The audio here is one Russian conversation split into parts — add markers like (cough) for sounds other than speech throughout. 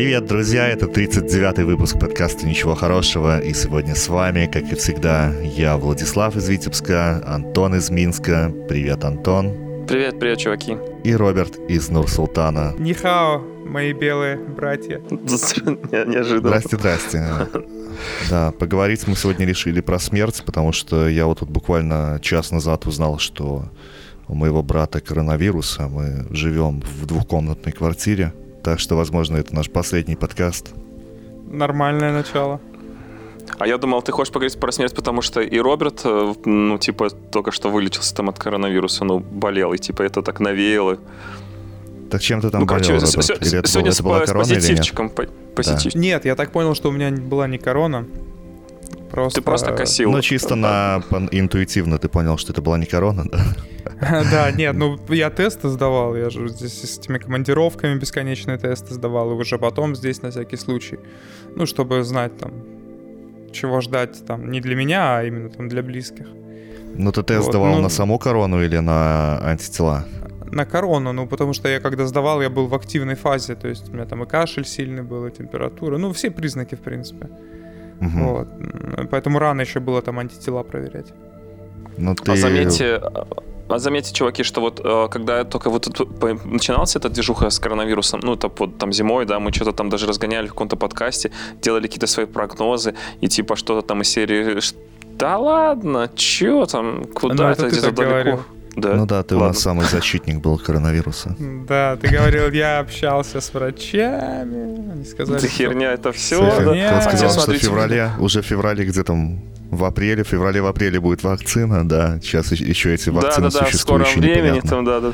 Привет, друзья! Это 39-й выпуск подкаста «Ничего хорошего». И сегодня с вами, как и всегда, я, Владислав из Витебска, Антон из Минска. Привет, Антон. Привет, привет, чуваки. И Роберт из Нур-Султана. Нихао, мои белые братья. Неожиданно. Здрасте, здрасте. Да, поговорить мы сегодня решили про смерть, потому что я вот тут буквально час назад узнал, что у моего брата коронавирус, а мы живем в двухкомнатной квартире. Так что, возможно, это наш последний подкаст. Нормальное начало. А я думал, ты хочешь поговорить про смерть, потому что и Роберт, э, ну, типа, только что вылечился там от коронавируса, ну, болел, и, типа, это так навеяло. Так чем ты там ну, болел, короче, Роберт? С- или это, сегодня это была с, корона позитивчиком, или нет? Позитив... Да. Нет, я так понял, что у меня была не корона. Просто... Ты просто косил. Ну, чисто на интуитивно ты понял, что это была не корона, да? (laughs) Да, нет, ну я тесты сдавал, я же здесь с этими командировками бесконечные тесты сдавал, и уже потом здесь на всякий случай. Ну, чтобы знать там, чего ждать там не для меня, а именно там для близких. Ну, ты тест сдавал ну на саму корону или на антитела? На корону, ну, потому что я когда сдавал, я был в активной фазе, то есть у меня там и кашель сильный был, и температура, ну, все признаки, в принципе. Угу. Вот. Поэтому рано еще было там антитела проверять. Ну, ты... А заметьте, а заметьте, чуваки, что вот э, когда только вот начинался этот движуха с коронавирусом, ну, это под там зимой, да, мы что-то там даже разгоняли в каком-то подкасте, делали какие-то свои прогнозы, и типа что-то там из серии да ладно, чё там, куда ну, это, это где-то далеко. Говорил. Да. Ну да, ты Ладно. у нас самый защитник был коронавируса. (laughs) Да, ты говорил, я общался с врачами. Они сказали, это херня, это все. Ты сказал, что в феврале, уже в феврале где там в апреле, в феврале, в апреле будет вакцина, да. Сейчас еще эти вакцины да, да, да, в скором времени там, да, да.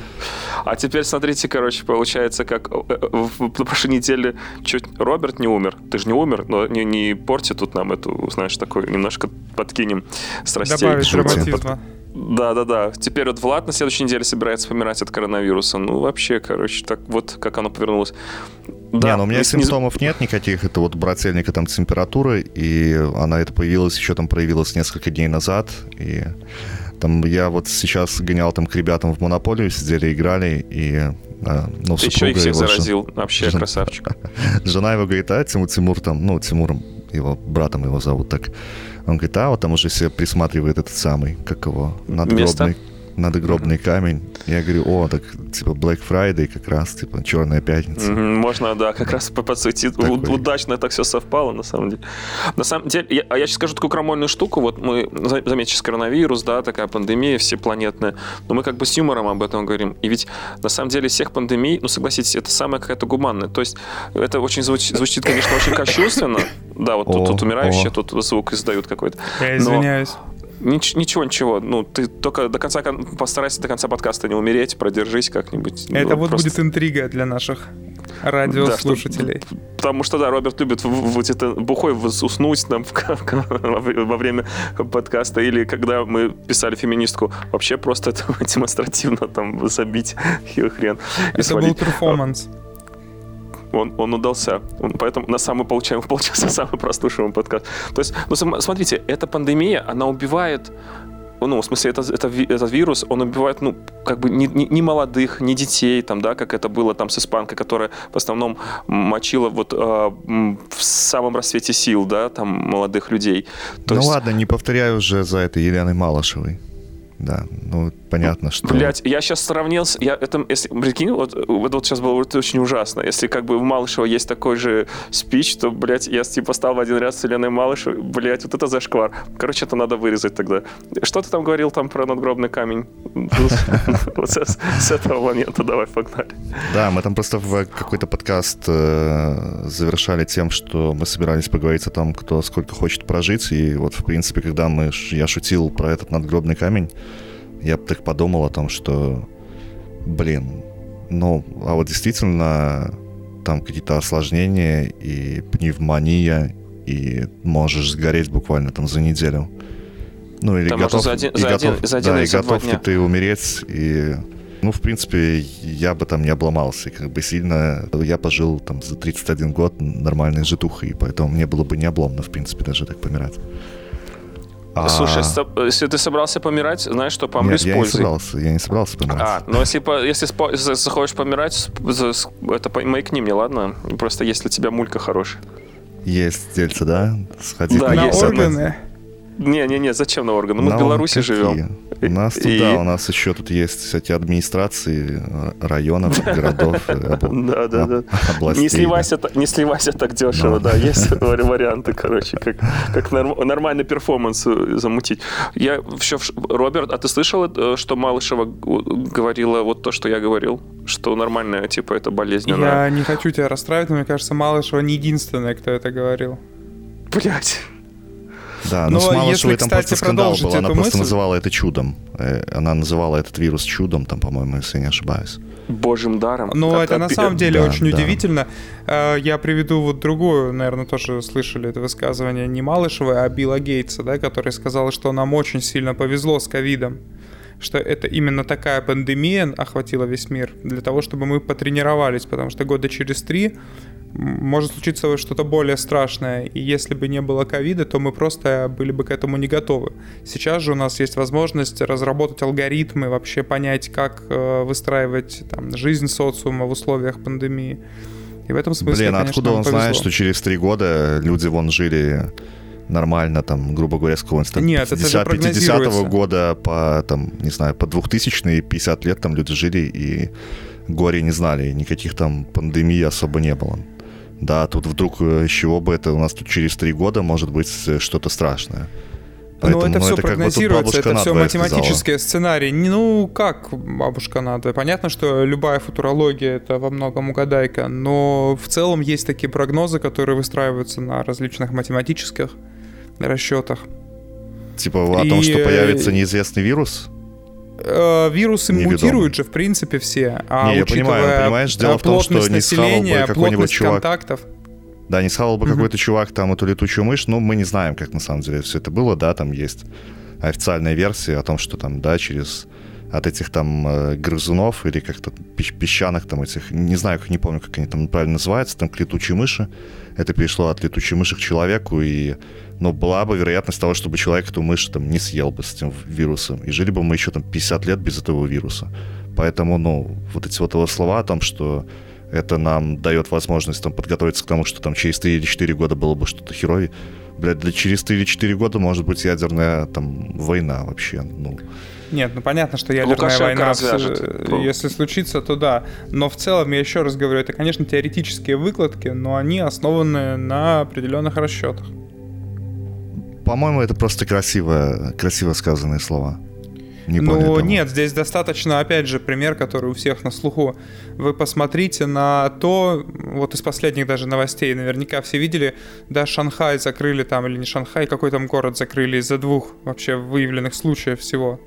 А теперь смотрите, короче, получается, как э, э, в прошлой неделе чуть Роберт не умер. Ты же не умер, но не, не порти тут нам эту, знаешь, такой немножко подкинем страстей. Добавить драматизма. Да, да, да. Теперь вот Влад на следующей неделе собирается помирать от коронавируса. Ну, вообще, короче, так вот, как оно повернулось. Да, не, ну у меня симптомов нет никаких. Это вот брательника там температура, и она это появилась, еще там проявилась несколько дней назад. И там я вот сейчас гонял там к ребятам в монополию, сидели, играли, и а, ну, Ты еще их всех заразил, жен... вообще жен... красавчик. (laughs) Жена его говорит, а Тимур, Тимур там, ну, Тимуром, его братом его зовут так. Он говорит, а вот там уже себе присматривает этот самый, как его, надгробный. Место? надгробный камень. Я говорю, о, так типа Black Friday как раз, типа Черная пятница. Можно, да, как раз подсветить. Такой. Удачно так все совпало, на самом деле. На самом деле, я, а я сейчас скажу такую крамольную штуку. Вот мы, заметьте, сейчас коронавирус, да, такая пандемия всепланетная, но мы как бы с юмором об этом говорим. И ведь на самом деле всех пандемий, ну согласитесь, это самая какая-то гуманная. То есть это очень звучит, звучит конечно, очень кощунственно. Да, вот тут, тут умирающие, тут звук издают какой-то. Я извиняюсь. Нич- ничего, ничего. Ну, ты только до конца постарайся до конца подкаста не умереть, продержись как-нибудь. Это ну, вот просто... будет интрига для наших радиослушателей. Да, что, потому что, да, Роберт любит вот это бухой уснуть нам во время подкаста, или когда мы писали феминистку, вообще просто (laughs) это демонстративно там забить хрен. Это был перформанс он, он удался. Он, поэтому на самый получаем, (laughs) получился самый прослушиваемый подкаст. То есть, ну, смотрите, эта пандемия, она убивает ну, в смысле, это, это, этот вирус, он убивает, ну, как бы не, не, не молодых, не детей, там, да, как это было там с испанкой, которая в основном мочила вот э, в самом рассвете сил, да, там, молодых людей. То ну есть... ладно, не повторяю уже за это Еленой Малышевой. Да, ну понятно, что... Блять, я сейчас сравнил, я это, если, прикинь, вот, вот, вот сейчас было вот, очень ужасно. Если как бы у Малышева есть такой же спич, то, блядь, я типа стал в один ряд с Еленой Малышевой, блядь, вот это зашквар. Короче, это надо вырезать тогда. Что ты там говорил там про надгробный камень? (laughs) Вот с этого момента давай погнали. Да, мы там просто в какой-то подкаст э, завершали тем, что мы собирались поговорить о том, кто сколько хочет прожить, и вот, в принципе, когда мы, я шутил про этот надгробный камень, я так подумал о том, что, блин, ну, а вот действительно там какие-то осложнения и пневмония, и можешь сгореть буквально там за неделю. Ну, или там готов, за один, и за готов, один, за один да, и готов ли ты умереть, и ну, в принципе, я бы там не обломался. Как бы сильно я пожил там за 31 год нормальной житухой, поэтому мне было бы не обломно, в принципе, даже так помирать. А... Слушай, если ты собрался помирать, знаешь что, помри Нет, с я не собрался, я не собрался помирать. А, ну если, если, если захочешь помирать, это маякни мне, ладно? Просто если у тебя мулька хорошая. Есть дельца, да? Сходить да, на есть органы. Не-не-не, зачем на органы? Мы на в Беларуси живем. У нас тут, и... да, у нас еще тут есть всякие администрации районов, (laughs) городов, да, да, да. областей. Не сливайся, не сливайся так дешево, да, есть (laughs) варианты, короче, как, как нормальный перформанс э, замутить. Я все, Роберт, а ты слышал, э, что Малышева говорила вот то, что я говорил? Что нормальная, типа, это болезненно? Я не хочу тебя расстраивать, но мне кажется, Малышева не единственная, кто это говорил. Блять. Да, но, но с Малышевой там просто скандал был. Она просто мысль... называла это чудом. Э, она называла этот вирус чудом, там, по-моему, если я не ошибаюсь. Божьим даром. Ну, это, это на самом деле да, очень да. удивительно. Э, я приведу вот другую, наверное, тоже слышали это высказывание не Малышевой, а Билла Гейтса, да, который сказал, что нам очень сильно повезло с ковидом что это именно такая пандемия охватила весь мир, для того, чтобы мы потренировались, потому что года через три может случиться что-то более страшное. И если бы не было ковида, то мы просто были бы к этому не готовы. Сейчас же у нас есть возможность разработать алгоритмы, вообще понять, как э, выстраивать там, жизнь социума в условиях пандемии. И в этом смысле, Блин, конечно, откуда он повезло. знает, что через три года люди вон жили нормально, там, грубо говоря, с какого-нибудь там, Нет, 50, 50 года по, там, не знаю, по 2000 50 лет там люди жили и горе не знали, никаких там пандемий особо не было. Да, тут вдруг э, с чего бы это у нас тут через три года может быть э, что-то страшное. Поэтому, ну, это все это прогнозируется, это все математические сценарии. Ну, как бабушка надо? Понятно, что любая футурология это во многом угадайка, но в целом есть такие прогнозы, которые выстраиваются на различных математических расчетах. Типа о том, что появится неизвестный вирус? Э, вирусы Неведомо. мутируют же, в принципе, все. А не, я понимаю, понимаешь, дело в том, что не схавал бы какой-нибудь чувак... контактов. Да, не схавал бы mm-hmm. какой-то чувак там эту летучую мышь, но мы не знаем, как на самом деле все это было, да, там есть официальная версия о том, что там, да, через от этих там э, грызунов или как-то песчаных там этих, не знаю, как не помню, как они там правильно называются, там к летучей мыши. Это перешло от летучей мыши к человеку, и но была бы вероятность того, чтобы человек эту мышь там не съел бы с этим вирусом. И жили бы мы еще там 50 лет без этого вируса. Поэтому, ну, вот эти вот его слова о том, что это нам дает возможность там подготовиться к тому, что там через 3 или 4 года было бы что-то херовее. Блядь, для через 3 или 4 года может быть ядерная там война вообще. Ну, нет, ну понятно, что ядерная Лукашенко война, развяжет. если случится, то да. Но в целом, я еще раз говорю, это, конечно, теоретические выкладки, но они основаны на определенных расчетах. По-моему, это просто красиво, красиво сказанные слова. Не ну, нет, здесь достаточно, опять же, пример, который у всех на слуху. Вы посмотрите на то, вот из последних даже новостей, наверняка все видели, да, Шанхай закрыли там, или не Шанхай, какой там город закрыли из-за двух вообще выявленных случаев всего.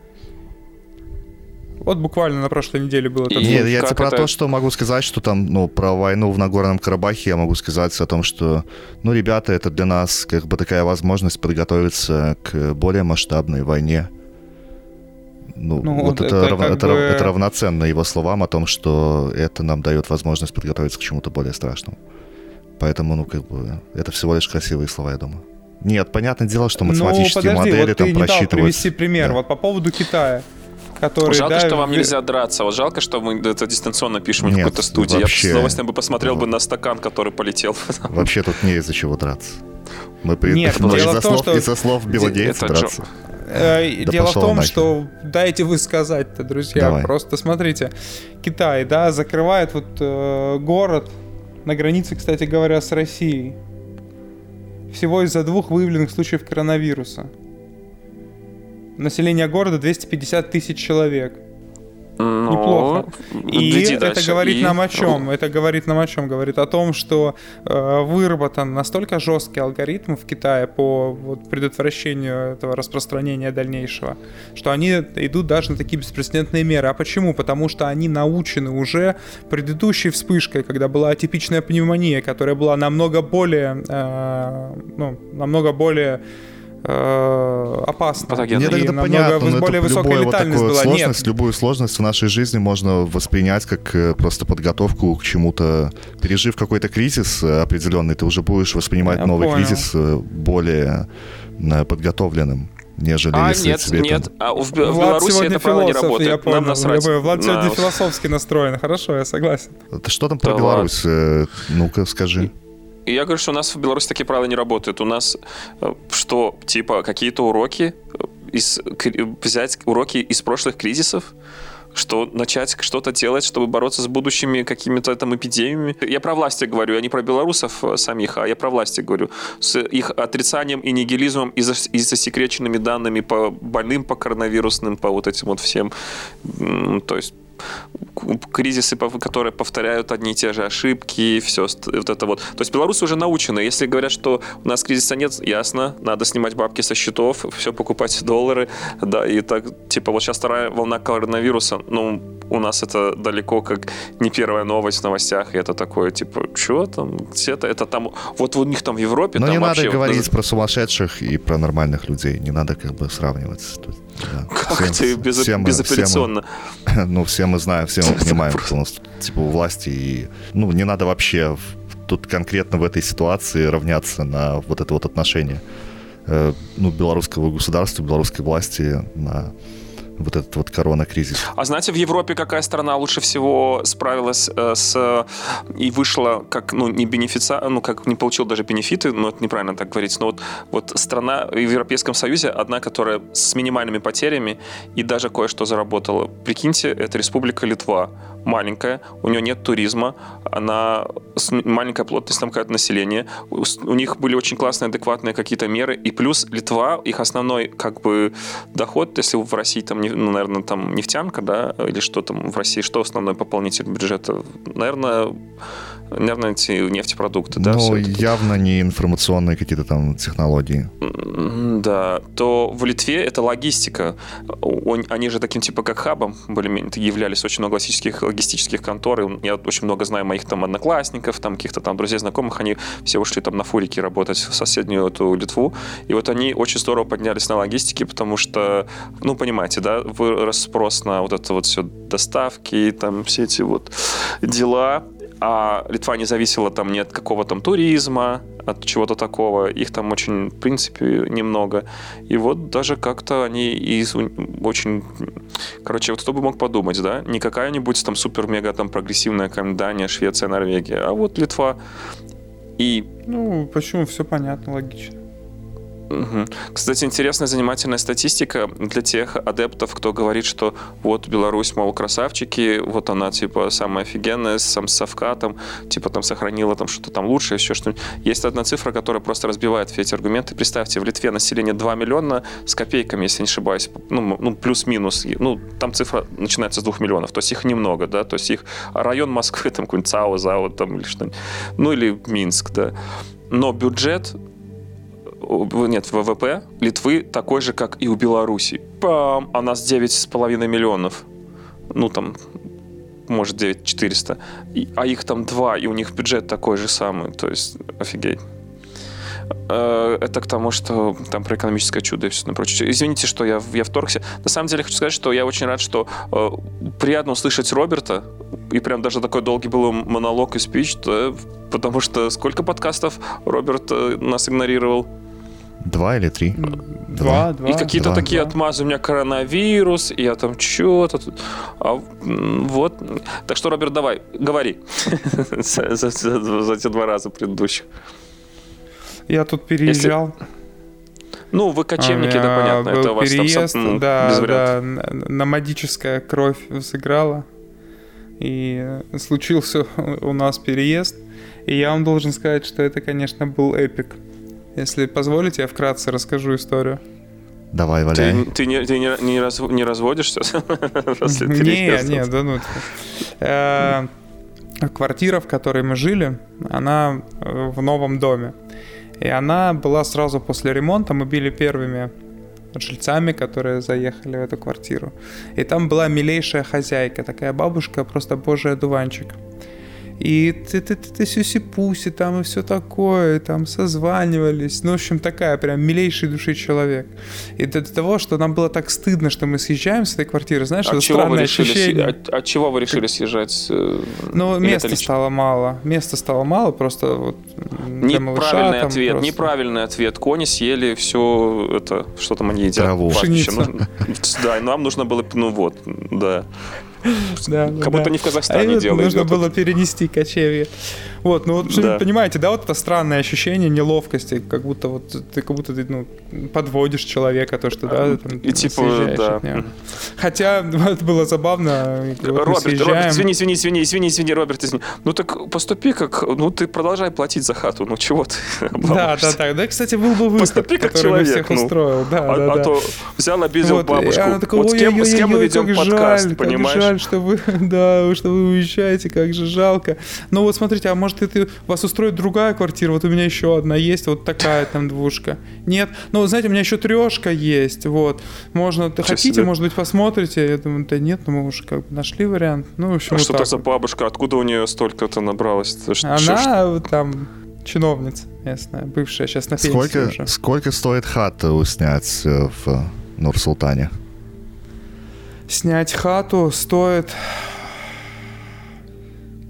Вот буквально на прошлой неделе было такое. Нет, я про это... то, что могу сказать, что там, ну, про войну в Нагорном Карабахе я могу сказать о том, что, ну, ребята, это для нас как бы такая возможность подготовиться к более масштабной войне. Ну, ну вот это, это, рав... это, бы... это равноценно его словам о том, что это нам дает возможность подготовиться к чему-то более страшному. Поэтому, ну, как бы, это всего лишь красивые слова, я думаю. Нет, понятное дело, что ну, математические ну, подожди, модели вот там ты не дал привести пример. Да. Вот по поводу Китая который... Жалко, да, что вам нельзя драться. Вот жалко, что мы это дистанционно пишем в какой-то студии. Вообще... Я с удовольствием бы посмотрел бы на стакан, который полетел. (laughs) Вообще тут не из-за чего драться. Мы при... Нет, (laughs) дело из-за слов, что... из-за слов Белодейца драться. Э, да дело в том, что дайте вы сказать-то, друзья. Давай. Просто смотрите, Китай, да, закрывает вот э, город на границе, кстати говоря, с Россией. Всего из-за двух выявленных случаев коронавируса население города 250 тысяч человек. Ну, Неплохо. И это дальше. говорит и... нам о чем? (laughs) Это говорит нам о чем? Говорит о том, что э, выработан настолько жесткий алгоритм в Китае по вот, предотвращению этого распространения дальнейшего, что они идут даже на такие беспрецедентные меры. А почему? Потому что они научены уже предыдущей вспышкой, когда была атипичная пневмония, которая была намного более, э, ну, намного более э, опасно. Мне тогда понятно, но более это высокая вот была. Сложность, Нет. Любую сложность в нашей жизни можно воспринять как э, просто подготовку к чему-то. Пережив какой-то кризис э, определенный, ты уже будешь воспринимать Я новый понял. кризис более подготовленным. нежели а, если нет, тебе нет. это... А в, в Беларуси это правило не работает. Я понял. Нам насрать. Влад сегодня На- философски настроен. Хорошо, я согласен. Что там про Да Беларусь? Ну-ка, скажи. И я говорю, что у нас в Беларуси такие правила не работают. У нас э, что, типа, какие-то уроки, э, из, взять уроки из прошлых кризисов, что начать что-то делать, чтобы бороться с будущими какими-то там эпидемиями. Я про власти говорю, я не про белорусов э, самих, а я про власти говорю. С их отрицанием и нигилизмом и, зас- и засекреченными данными по больным, по коронавирусным, по вот этим вот всем. То есть кризисы, которые повторяют одни и те же ошибки, все вот это вот. То есть белорусы уже научены. Если говорят, что у нас кризиса нет, ясно, надо снимать бабки со счетов, все покупать доллары, да, и так, типа, вот сейчас вторая волна коронавируса, ну, у нас это далеко как не первая новость в новостях, и это такое, типа, что там, где-то, это там, вот у них там в Европе, Но там не вообще... надо вот говорить про сумасшедших и про нормальных людей. Не надо как бы сравнивать. Да. Как Всем- ты без, все мы- безапелляционно? все мы- (laughs) ну, все мы знаем, все мы Это (laughs) понимаем, что у нас типа у власти и... Ну, не надо вообще тут конкретно в этой ситуации равняться на вот это вот отношение э, ну, белорусского государства, белорусской власти на вот этот вот корона-кризис. А знаете, в Европе какая страна лучше всего справилась э, с и вышла как ну не бенефица, ну как не получил даже бенефиты, ну это неправильно так говорить, но вот вот страна в Европейском Союзе одна, которая с минимальными потерями и даже кое-что заработала. Прикиньте, это Республика Литва, маленькая, у нее нет туризма, она маленькая плотность там какое-то население, у, у них были очень классные, адекватные какие-то меры, и плюс Литва, их основной как бы доход, если в России там, ну, наверное, там нефтянка, да, или что там в России, что основной пополнитель бюджета? Наверное, наверное, эти нефтепродукты, да, это. явно не информационные какие-то там технологии. Да, то в Литве это логистика. Он- Они же таким типа как хабом более-менее являлись очень много классических логистических контор. Я очень много знаю моих там одноклассников, там каких-то там друзей, знакомых. Они все ушли там на фурике работать в соседнюю эту Литву. И вот они очень здорово поднялись на логистике, потому что, ну, понимаете, да, вырос спрос на вот это вот все доставки, там все эти вот дела а Литва не зависела там ни от какого там туризма, от чего-то такого. Их там очень, в принципе, немного. И вот даже как-то они из очень... Короче, вот кто бы мог подумать, да? Не какая-нибудь там супер-мега там прогрессивная какая-нибудь Дания, Швеция, Норвегия, а вот Литва. И Ну, почему? Все понятно, логично. Кстати, интересная занимательная статистика для тех адептов, кто говорит, что вот Беларусь, мол, красавчики, вот она, типа, самая офигенная, сам с совкатом, типа, там, сохранила там что-то там лучше, еще что-нибудь. Есть одна цифра, которая просто разбивает все эти аргументы. Представьте, в Литве население 2 миллиона с копейками, если не ошибаюсь, ну, ну плюс-минус, ну, там цифра начинается с 2 миллионов, то есть их немного, да, то есть их район Москвы, (laughs) там, какой-нибудь ЦАО, ЗАО, там, или что-нибудь, ну, или Минск, да. Но бюджет нет, ВВП Литвы такой же, как и у Беларуси. Пам! А нас 9,5 миллионов. Ну, там, может, 9 400. И- а их там 2, и у них бюджет такой же самый. То есть, офигеть. Э, Это к тому, что там про экономическое чудо и все прочее. Извините, что я, я вторгся. На самом деле, хочу сказать, что я очень рад, что э, приятно услышать Роберта. И прям даже такой долгий был монолог и спич, потому что сколько подкастов Роберт э, нас игнорировал? Два или три? Два, два. И какие-то два. такие два. отмазы. У меня коронавирус, и я там что-то тут. А, вот. Так что, Роберт, давай, говори. (laughs) За, те два раза предыдущих. Я тут переезжал. Ну, вы кочевники, У да, понятно. был Это у вас там переезд, сам- да, без да, на, на магическая кровь сыграла. И случился (laughs) у нас переезд. И я вам должен сказать, что это, конечно, был эпик. Если позволите, я вкратце расскажу историю. Давай, Ты, валяй. ты не, ты не, не, раз- не разводишься (laughs) после Не, переезда? не, да ну. Э, Квартира, в которой мы жили, она э, в новом доме. И она была сразу после ремонта. Мы были первыми жильцами, которые заехали в эту квартиру. И там была милейшая хозяйка, такая бабушка, просто божий одуванчик. И ты, ты, ты, ты сюси-пуси там и все такое, и там созванивались. Ну, в общем, такая прям милейшей души человек. И до того, что нам было так стыдно, что мы съезжаем с этой квартиры, знаешь, от это чего странное вы решили, ощущение. От, от чего вы решили съезжать? э, Ну, или места стало мало. Места стало мало, просто вот малыша Неправильный там ответ, просто. неправильный ответ. Кони съели все это, что там они едят. Траву. Пшеницу. Нужно- Да, нам нужно было, ну вот, да. Да, Как да. будто не в А Казахстане это дело нужно идет. было перенести кочевье. Вот, ну вот, Да. понимаете, да, вот это странное ощущение неловкости, как будто вот ты как будто ты, ну, подводишь человека, то, что, да, там, И типа, да. от него. Хотя (laughs) это было забавно. вот Роберт. Роберт, извини, извини, извини, извини, извини, Роберт, извини. Ну так поступи как, ну ты продолжай платить за хату, ну чего ты (laughs) Да, да, да. Да, кстати, был бы выход, Поступи как человек, всех ну. устроил. Да, А, да, а да. то взял, обидел Вот, бабушку. она такая, вот с кем, с кем мы «Ой-ой-ой, ведем подкаст, понимаешь? Жаль, что вы, (laughs) да, что вы уезжаете, как же жалко. Ну вот смотрите, а может это вас устроит другая квартира? Вот у меня еще одна есть, вот такая там двушка. Нет? Ну, знаете, у меня еще трешка есть, вот. Можно, Ничего хотите, себе. может быть, посмотрите? Я думаю, да нет, ну мы уже как бы нашли вариант. Ну, в общем, А вот что это за бабушка? Откуда у нее столько-то набралось? Что Она вот там чиновница местная, бывшая, сейчас на пенсии Сколько, уже. сколько стоит хату снять э, в Нур-Султане? Снять хату стоит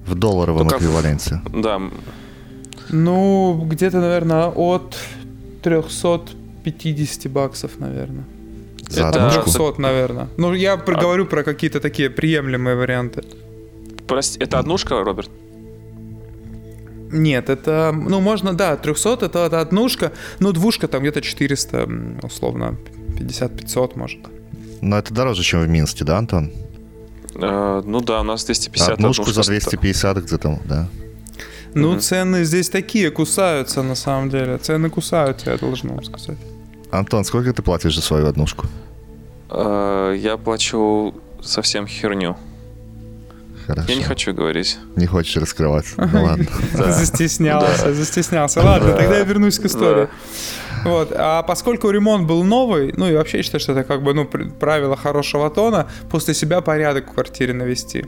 В долларовом Только в- эквиваленте. Да, Ну, где-то, наверное, от 350 баксов, наверное. За Это- однушку? 300, наверное. Ну, я А- говорю про какие-то такие приемлемые варианты. прости, это однушка, Роберт? Нет, это, ну, можно, да, 300 это, это однушка, ну, двушка там где-то 400, м, условно, 50-500, может. Но это дороже, чем в Минске, да, Антон? Э, ну да, у нас 250 Однушку за однушка 250 где-то, да. Ну, Мгм. цены здесь такие, кусаются, на самом деле. Цены кусаются, я должен вам сказать. Антон, сколько ты платишь за свою однушку? Э, Я плачу совсем херню. Хорошо. Я не хочу говорить. Не хочешь раскрывать? Ну ладно. (laughs) Застеснялся, застеснялся. Ладно, Да. тогда я вернусь к истории. Вот. А поскольку ремонт был новый, ну и вообще я считаю, что это как бы ну, пр- правило хорошего тона, после себя порядок в квартире навести.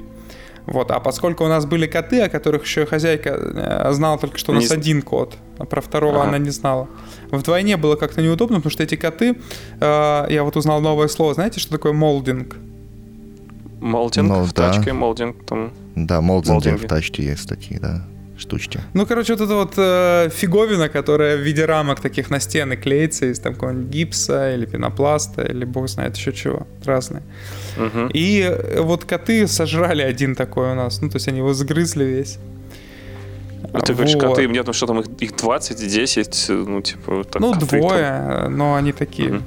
Вот. А поскольку у нас были коты, о которых еще хозяйка э, знала только, что у Не нас з- один кот, а про второго Ага. она не знала. Вдвойне было как-то неудобно, потому что эти коты, э, я вот узнал новое слово, знаете, что такое молдинг? Молдинг Ну, в да. тачке, молдинг там. Да, молдинги Молдинги. в тачке есть такие, да, штучки. Ну, короче, вот эта вот э, фиговина, которая в виде рамок таких на стены клеится из там какого-нибудь гипса или пенопласта, или бог знает еще чего, разные. Мгм. И э, вот коты сожрали один такой у нас, ну, то есть они его сгрызли весь. А Ты говоришь, Вот. коты, мне там что там, их, их 20, 10, ну, типа, так, Ну, коты там. двое, но они такие. Мгм.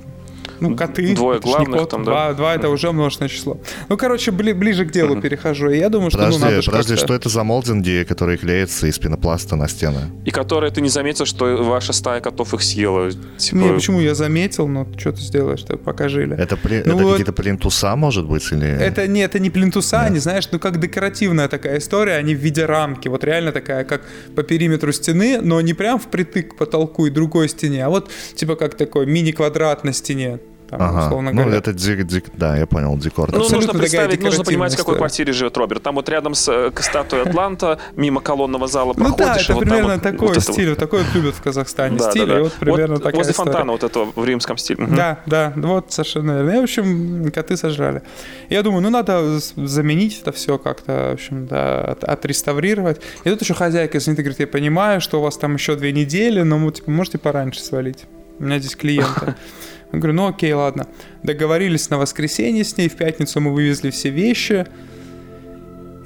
Ну, коты. Двое главных кот, там, да? Два, два это уже множественное число. Ну, короче, бли- ближе к делу перехожу. И я думаю, что Подожди, ну, надо подожди, как-то- что это за молдинги, которые клеятся из пенопласта на стены? И которые ты не заметил, что ваша стая котов их съела. Типа, Не, почему я заметил, но что ты сделаешь, что пока жили. Это, при- Ну это вот- какие-то плинтуса, может быть, или... Это не, это не плинтуса, Да. они, знаешь, ну как декоративная такая история, они в виде рамки, вот реально такая, как по периметру стены, но не прям впритык к потолку и другой стене, а вот типа как такой мини-квадрат на стене, там, Ага, условно ну говоря. это дик, дик- да, я понял, декор. Ну, Абсолютно нужно представить, нужно понимать, в какой квартире живет Роберт. Там вот рядом с э, статуей Атланта, мимо колонного зала Ну проходишь. да, и это вот примерно вот- такой вот стиль, вот такой вот любят в Казахстане Да, стиль, да, да. и вот примерно Вот такая Возле история. фонтана вот этого в римском стиле. Да, да, вот совершенно верно. И, в общем, коты сожрали. Я думаю, ну надо заменить это все как-то, в общем, да, от- отреставрировать. И тут еще хозяйка звонит и говорит, я понимаю, что у вас там еще две недели, но вы типа, можете пораньше свалить. У меня здесь клиенты. (laughs) Говорю, ну окей, ладно. Договорились на воскресенье с ней, в пятницу мы вывезли все вещи.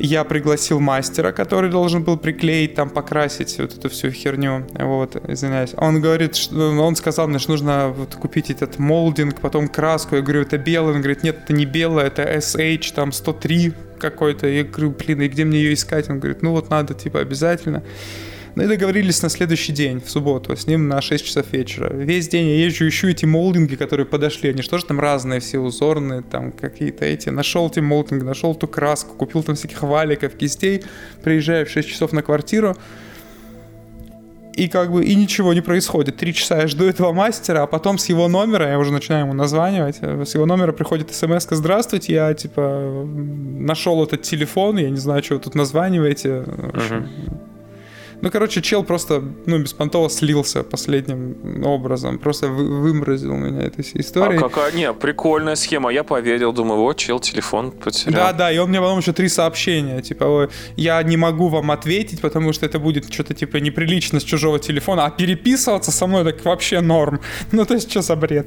Я пригласил мастера, который должен был приклеить, там, покрасить вот эту всю херню. Вот, извиняюсь. Он говорит, что, ну, он сказал мне, что нужно вот купить этот молдинг, потом краску. Я говорю, это белый. Он говорит, нет, это не белое, это SH, там, 103 какой-то. Я говорю, блин, и где мне ее искать? Он говорит, ну вот надо, типа, обязательно. Ну и договорились на следующий день, в субботу, с ним на 6 часов вечера. Весь день я езжу, ищу эти молдинги, которые подошли. Они что же там разные, все узорные, там какие-то эти. Нашел эти молдинги, нашел ту краску, купил там всяких валиков, кистей. Приезжаю в 6 часов на квартиру. и как бы и ничего не происходит. Три часа я жду этого мастера, а потом с его номера, я уже начинаю ему названивать, э, с его номера приходит смс «Здравствуйте, я, типа, нашел этот телефон, я не знаю, что вы тут названиваете». Uh-huh. Ну, короче, чел просто, ну, беспонтово слился последним образом. Просто вы, вымразил меня этой историей. А какая? Не, прикольная схема. Я поверил, думаю, вот, чел телефон потерял. Да, да, и он мне потом еще три сообщения. Типа, я не могу вам ответить, потому что это будет что-то, типа, неприлично с чужого телефона. А переписываться со мной так вообще норм. (laughs) Ну, то есть, что за бред?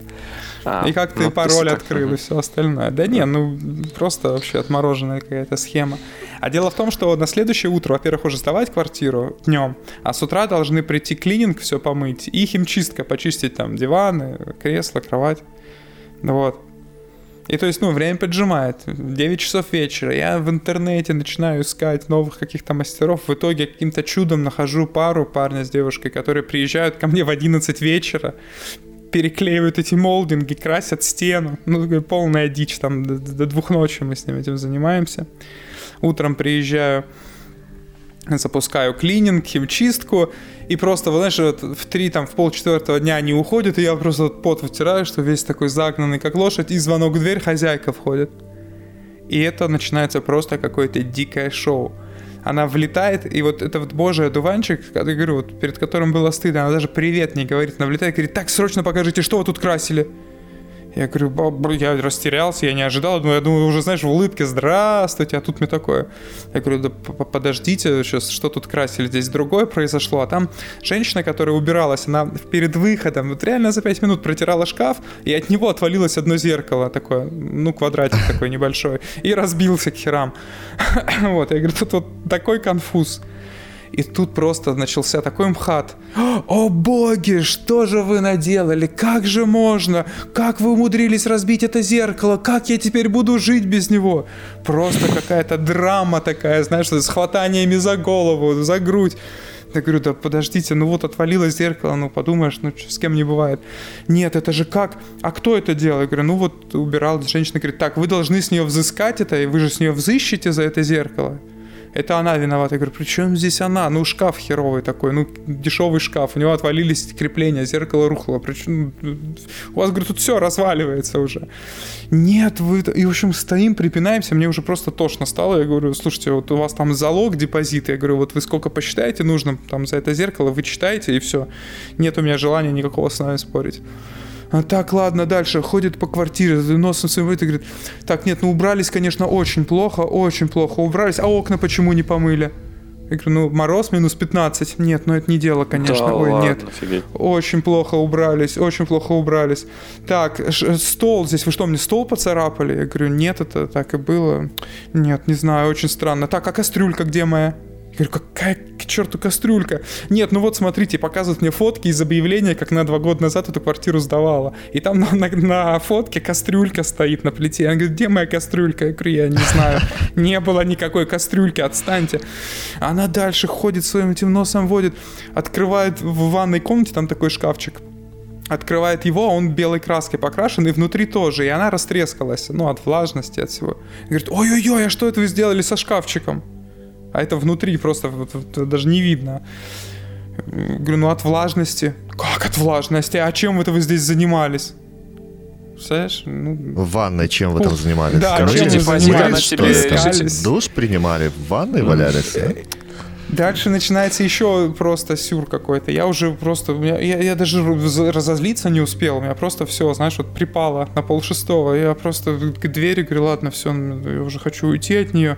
А, и как ты ну, пароль открыл так, и все остальное. Да не, ну просто вообще отмороженная какая-то схема. А дело в том, что на следующее утро, во-первых, уже сдавать квартиру днем, а с утра должны прийти клининг, все помыть, и химчистка, почистить там диваны, кресла, кровать. Вот. И то есть, ну, время поджимает. 9 часов вечера. Я в интернете начинаю искать новых каких-то мастеров. В итоге каким-то чудом нахожу пару парня с девушкой, которые приезжают ко мне в 11 вечера, переклеивают эти молдинги, красят стену. Ну, полная дичь, там до, до двух ночи мы с ним этим занимаемся. Утром приезжаю, запускаю клининг, химчистку, и просто, вы знаешь, вот в три, там, в полчетвертого дня они уходят, и я просто вот пот вытираю, что весь такой загнанный, как лошадь, и звонок в дверь, хозяйка входит. И это начинается просто какое-то дикое шоу она влетает, и вот это вот божий одуванчик, я говорю, вот перед которым было стыдно, она даже привет не говорит, она влетает и говорит, так, срочно покажите, что вы тут красили. Я говорю, я растерялся, я не ожидал. Ну, я думаю, уже, знаешь, в улыбке, здравствуйте, а тут мне такое. Я говорю, да подождите, сейчас что тут красили? Здесь другое произошло. А там женщина, которая убиралась, она перед выходом, вот реально за 5 минут протирала шкаф, и от него отвалилось одно зеркало такое, ну, квадратик такой небольшой, и разбился к херам. (coughs) Вот, я говорю, тут вот такой конфуз. И тут просто начался такой мхат. «О боги, что же вы наделали? Как же можно? Как вы умудрились разбить это зеркало? Как я теперь буду жить без него?» Просто какая-то драма такая, знаешь, с хватаниями за голову, за грудь. Я говорю, да подождите, ну вот отвалилось зеркало, ну подумаешь, ну с кем не бывает. Нет, это же как? А кто это делал? Я говорю, ну вот убирал, женщина говорит, так, вы должны с нее взыскать это, и вы же с нее взыщете за это зеркало это она виновата. Я говорю, при чем здесь она? Ну, шкаф херовый такой, ну, дешевый шкаф, у него отвалились крепления, зеркало рухло. Причем у вас, говорю, тут все разваливается уже. Нет, вы... И, в общем, стоим, припинаемся, мне уже просто тошно стало. Я говорю, слушайте, вот у вас там залог депозита. Я говорю, вот вы сколько посчитаете нужно там за это зеркало, вы читаете, и все. Нет у меня желания никакого с вами спорить. А, так, ладно, дальше. Ходит по квартире, носом своим выйдет и говорит, так, нет, ну убрались, конечно, очень плохо, очень плохо убрались, а окна почему не помыли? Я говорю, ну, мороз минус 15. Нет, ну это не дело, конечно. Да, Ой, ладно, нет. Офигеть. Очень плохо убрались, очень плохо убрались. Так, стол здесь, вы что, мне стол поцарапали? Я говорю, нет, это так и было. Нет, не знаю, очень странно. Так, а кастрюлька где моя? Я говорю, какая к черту кастрюлька? Нет, ну вот смотрите, показывают мне фотки из объявления, как на два года назад эту квартиру сдавала. И там на, на, на фотке кастрюлька стоит на плите. Она говорит, где моя кастрюлька? Я говорю, я не знаю. Не было никакой кастрюльки, отстаньте. Она дальше ходит своим этим носом, водит, открывает в ванной комнате, там такой шкафчик открывает его, он белой краской покрашен, и внутри тоже, и она растрескалась, ну, от влажности, от всего. Говорит, ой-ой-ой, а что это вы сделали со шкафчиком? А это внутри просто даже не видно. Говорю, ну от влажности. Как от влажности? А чем это вы здесь занимались? Представляешь? Ну... В ванной чем вы там занимались? Да, Скажите, чем вы занимались? Что это? Душ принимали? В ванной валялись? Дальше начинается еще просто сюр какой-то. Я уже просто... Я, я даже разозлиться не успел. У меня просто все, знаешь, вот припало на пол шестого. Я просто к двери говорю, ладно, все, я уже хочу уйти от нее.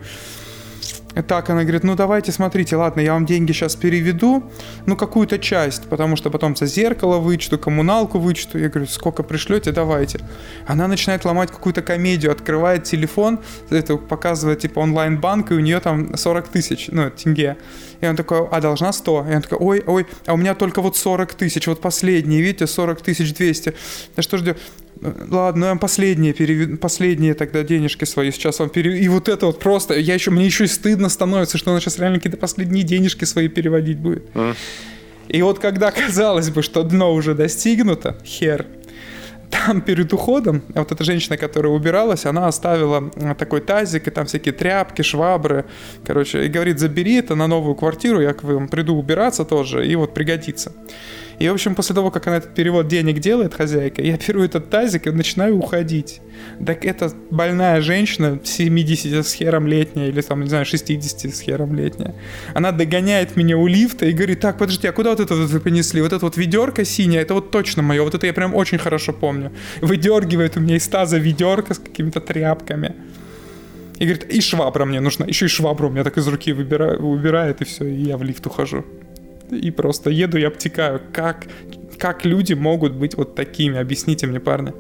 Так, она говорит, ну давайте, смотрите, ладно, я вам деньги сейчас переведу, ну какую-то часть, потому что потом за зеркало вычту, коммуналку вычту. Я говорю, сколько пришлете, давайте. Она начинает ломать какую-то комедию, открывает телефон, это показывает типа онлайн-банк, и у нее там 40 тысяч, ну, тенге. И он такой, а должна 100. И он такой, ой, ой, а у меня только вот 40 тысяч, вот последние, видите, 40 тысяч 200. Да что ждет? Ладно, я последние, перевед... последние тогда денежки свои сейчас вам переведу. И вот это вот просто, я еще, мне еще и стыдно становится, что она сейчас реально какие-то последние денежки свои переводить будет. Mm. И вот когда (laughs) казалось бы, что дно уже достигнуто, хер, перед уходом, вот эта женщина, которая убиралась, она оставила такой тазик, и там всякие тряпки, швабры, короче, и говорит, забери это на новую квартиру, я к вам приду убираться тоже, и вот пригодится. И, в общем, после того, как она этот перевод денег делает, хозяйка, я беру этот тазик и начинаю уходить. Так это больная женщина, 70 с хером летняя, или там, не знаю, 60 с хером летняя. Она догоняет меня у лифта и говорит, так, подожди, а куда вот это вот вы принесли? Вот это вот ведерко синее, это вот точно мое, вот это я прям очень хорошо помню. Выдергивает у меня из таза ведерко с какими-то тряпками. И говорит, и швабра мне нужна. Еще и швабру у меня так из руки выбирает, и все, и я в лифт ухожу и просто еду и обтекаю. Как, как люди могут быть вот такими? Объясните мне, парни.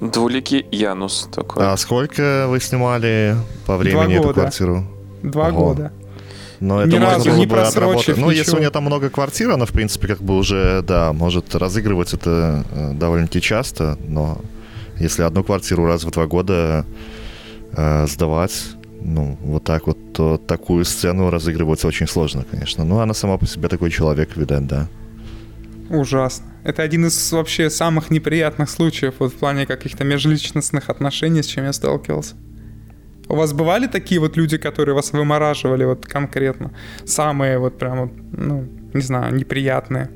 Двуликий Янус такой. А сколько вы снимали по времени эту квартиру? Два Ого. года. Но это Ни можно разу было не бы отработать. Ну, если у нее там много квартир, она, в принципе, как бы уже, да, может разыгрывать это э, довольно-таки часто, но если одну квартиру раз в два года э, сдавать, ну, вот так вот, то такую сцену разыгрывать очень сложно, конечно. Ну, она сама по себе такой человек, видать, да. Ужасно. Это один из вообще самых неприятных случаев вот в плане каких-то межличностных отношений, с чем я сталкивался. У вас бывали такие вот люди, которые вас вымораживали вот конкретно? Самые вот прям вот, ну, не знаю, неприятные?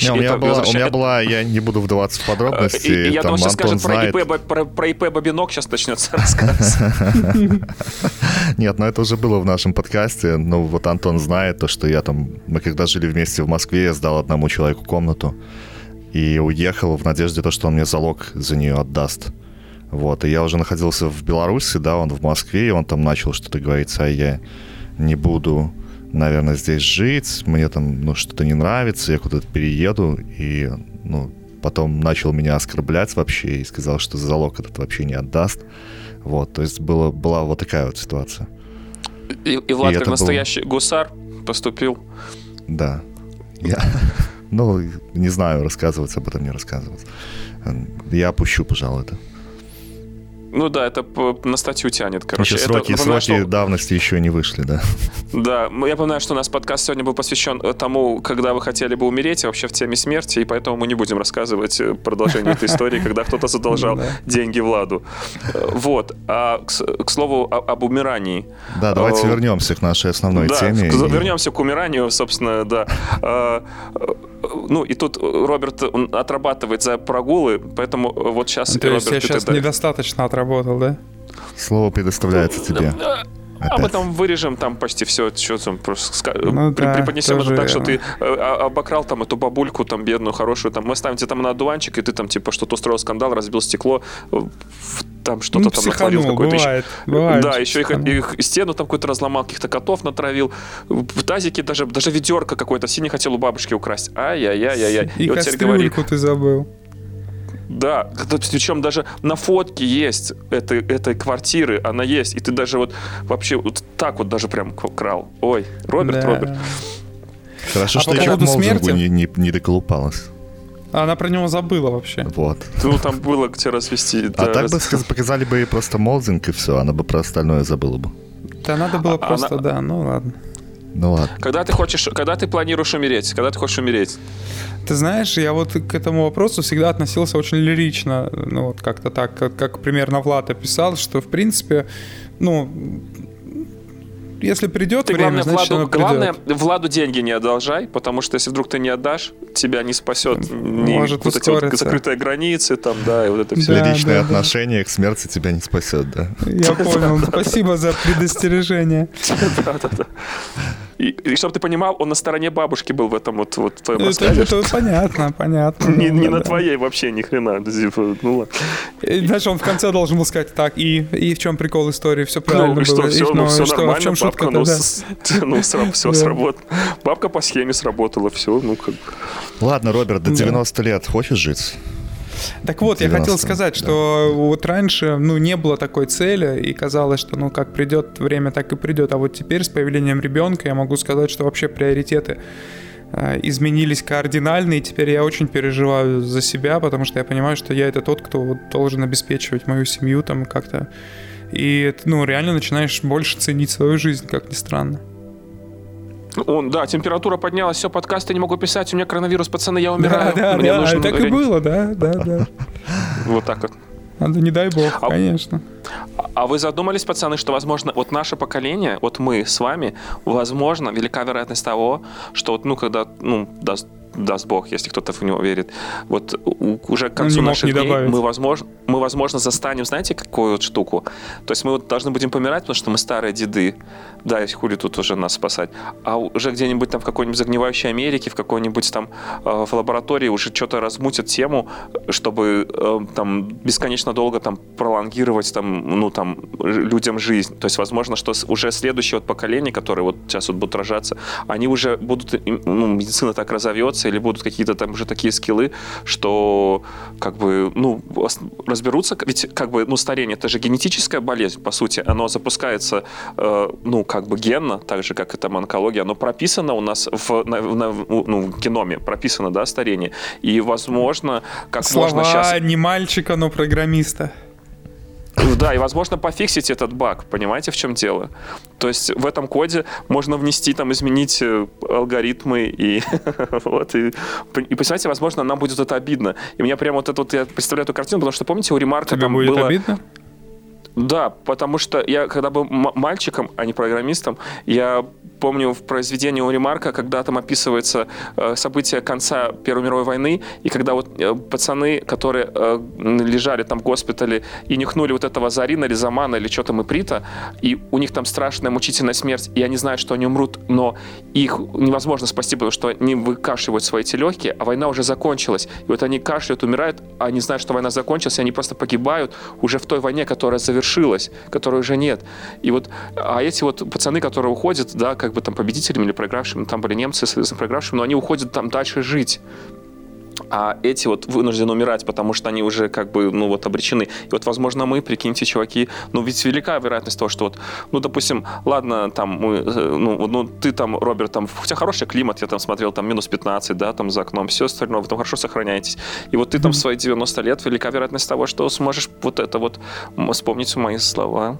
Не, у, меня была, у меня была, я не буду вдаваться в подробности. И, и я думаю, сейчас скажет про ИП, про, про ИП Бабинок сейчас начнется (laughs) рассказ. (laughs) Нет, ну это уже было в нашем подкасте. Ну вот Антон знает то, что я там... Мы когда жили вместе в Москве, я сдал одному человеку комнату и уехал в надежде то, что он мне залог за нее отдаст. Вот, и я уже находился в Беларуси, да, он в Москве, и он там начал что-то говорить, а я не буду наверное, здесь жить, мне там, ну, что-то не нравится, я куда-то перееду, и, ну, потом начал меня оскорблять вообще и сказал, что залог этот вообще не отдаст. Вот, то есть было, была вот такая вот ситуация. И, и Влад, и как настоящий был... гусар, поступил. Да. Я, (laughs) ну, не знаю, рассказывать об этом, не рассказывать. Я опущу, пожалуй, это. Ну да, это на статью тянет, короче. Еще сроки, это, сроки что... давности еще не вышли, да. Да, я понимаю, что у нас подкаст сегодня был посвящен э, тому, когда вы хотели бы умереть, вообще в теме смерти, и поэтому мы не будем рассказывать э, продолжение этой истории, (laughs) когда кто-то задолжал деньги Владу. Э, вот. А к слову об умирании. Да, давайте вернемся к нашей основной теме. Вернемся к умиранию, собственно, да. Ну, и тут Роберт отрабатывает за прогулы, поэтому вот сейчас... То есть я сейчас недостаточно отрабатываю работал, да? Слово предоставляется ну, тебе. А мы там вырежем там почти все, что там просто ну, при, да, преподнесем это так, что ты э, обокрал там эту бабульку там бедную, хорошую, там мы ставим тебе там на одуванчик, и ты там типа что-то устроил скандал, разбил стекло, там что-то ну, там натворил какой-то бывает, еще. Бывает, да, еще их, их стену там какой-то разломал, каких-то котов натравил. В тазике даже, даже ведерко какое-то синий хотел у бабушки украсть. Ай-яй-яй-яй. И, и вот кастрюльку ты забыл. Да, причем даже на фотке есть этой, этой квартиры, она есть, и ты даже вот вообще вот так вот даже прям крал. Ой, Роберт, да. Роберт. Хорошо, а что еще к смерти... не, не, не доколупалась. Она про него забыла вообще. Вот. Ну, там было где развести. А так бы показали бы ей просто молдинг, и все, она бы про остальное забыла бы. Да надо было а, просто, она... да, ну ладно. Ну ладно. Когда ты хочешь, когда ты планируешь умереть? Когда ты хочешь умереть? Ты знаешь, я вот к этому вопросу всегда относился очень лирично. Ну вот как-то так, как, как примерно Влад описал, что в принципе, ну, если придет ты, время, главное, значит, Владу, главное, Владу деньги не одолжай, потому что если вдруг ты не отдашь, тебя не спасет ни Может вот эти вот закрытые границы, там, да, и вот это все. Да, Личные да, отношения да. к смерти тебя не спасет, да. Я (laughs) понял. Спасибо за предостережение. (laughs) Да, да, да. И, и чтобы ты понимал, он на стороне бабушки был в этом вот, вот в твоем это, это понятно, понятно. (laughs) Не, не на твоей вообще ни хрена. Типа, ну ладно. Знаешь, он в конце должен был сказать, так, и, и в чем прикол истории? Все правильно ну, было. Что, все, ну, все нормально, в чем шутка ну, ну все (laughs) сработало. Бабка по схеме сработала, все, ну как Ладно, Роберт, до 90 лет хочешь жить? Так вот, я хотел сказать, что да. вот раньше, ну, не было такой цели, и казалось, что, ну, как придет время, так и придет. А вот теперь с появлением ребенка я могу сказать, что вообще приоритеты э, изменились кардинально, и теперь я очень переживаю за себя, потому что я понимаю, что я это тот, кто вот должен обеспечивать мою семью там как-то. И, ну, реально начинаешь больше ценить свою жизнь, как ни странно. Он, да, температура поднялась, все, подкасты не могу писать, у меня коронавирус, пацаны, я умираю. Да, да, Мне да, нужен так и было, да, да, да. (laughs) Вот так вот. А, да не дай бог, А- конечно. А вы задумались, пацаны, что, возможно, вот наше поколение, вот мы с вами, возможно, велика вероятность того, что вот, ну, когда, ну, даст, даст Бог, если кто-то в него верит, вот уже к Он концу наших не дней добавить. мы, возможно, мы, возможно, застанем, знаете, какую вот штуку? То есть мы вот должны будем помирать, потому что мы старые деды, да, если хули тут уже нас спасать, а уже где-нибудь там в какой-нибудь загнивающей Америке, в какой-нибудь там э, в лаборатории уже что-то размутят тему, чтобы э, там бесконечно долго там пролонгировать там, ну там людям жизнь. То есть, возможно, что уже следующее вот поколение, которые вот сейчас вот будут рожаться, они уже будут, ну, медицина так разовьется, или будут какие-то там уже такие скиллы, что как бы, ну, разберутся, ведь как бы, ну, старение, это же генетическая болезнь, по сути, оно запускается, э, ну, как бы генно, так же, как и там онкология, оно прописано у нас в, на- на- ну, в геноме, прописано, да, старение, и, возможно, как можно Слова сейчас... не мальчика, но программиста. Да, и возможно пофиксить этот баг, понимаете, в чем дело? То есть в этом коде можно внести, там, изменить э, алгоритмы и (laughs) вот, и, и понимаете, возможно, нам будет это обидно. И мне прямо вот это вот, я представляю эту картину, потому что, помните, у Ремарка Тебе там будет было... обидно? Да, потому что я, когда был мальчиком, а не программистом, я помню в произведении у Ремарка, когда там описывается э, события конца Первой мировой войны, и когда вот э, пацаны, которые э, лежали там в госпитале и нюхнули вот этого Зарина или Замана или что там Иприта, и у них там страшная мучительная смерть, и они знают, что они умрут, но их невозможно спасти, потому что они выкашивают свои эти легкие, а война уже закончилась. И вот они кашляют, умирают, а они знают, что война закончилась, и они просто погибают уже в той войне, которая завершилась, которой уже нет. И вот, а эти вот пацаны, которые уходят, да, как бы там победителями или проигравшими, там были немцы, соответственно, проигравшими, но они уходят там дальше жить. А эти вот вынуждены умирать, потому что они уже как бы, ну вот, обречены. И вот, возможно, мы, прикиньте, чуваки, ну ведь велика вероятность того, что вот, ну, допустим, ладно, там, мы, э, ну, ну, ты там, Роберт, там, у тебя хороший климат, я там смотрел, там, минус 15, да, там, за окном, все остальное, вы там хорошо сохраняетесь. И вот ты там в свои 90 лет, велика вероятность того, что сможешь вот это вот вспомнить мои слова.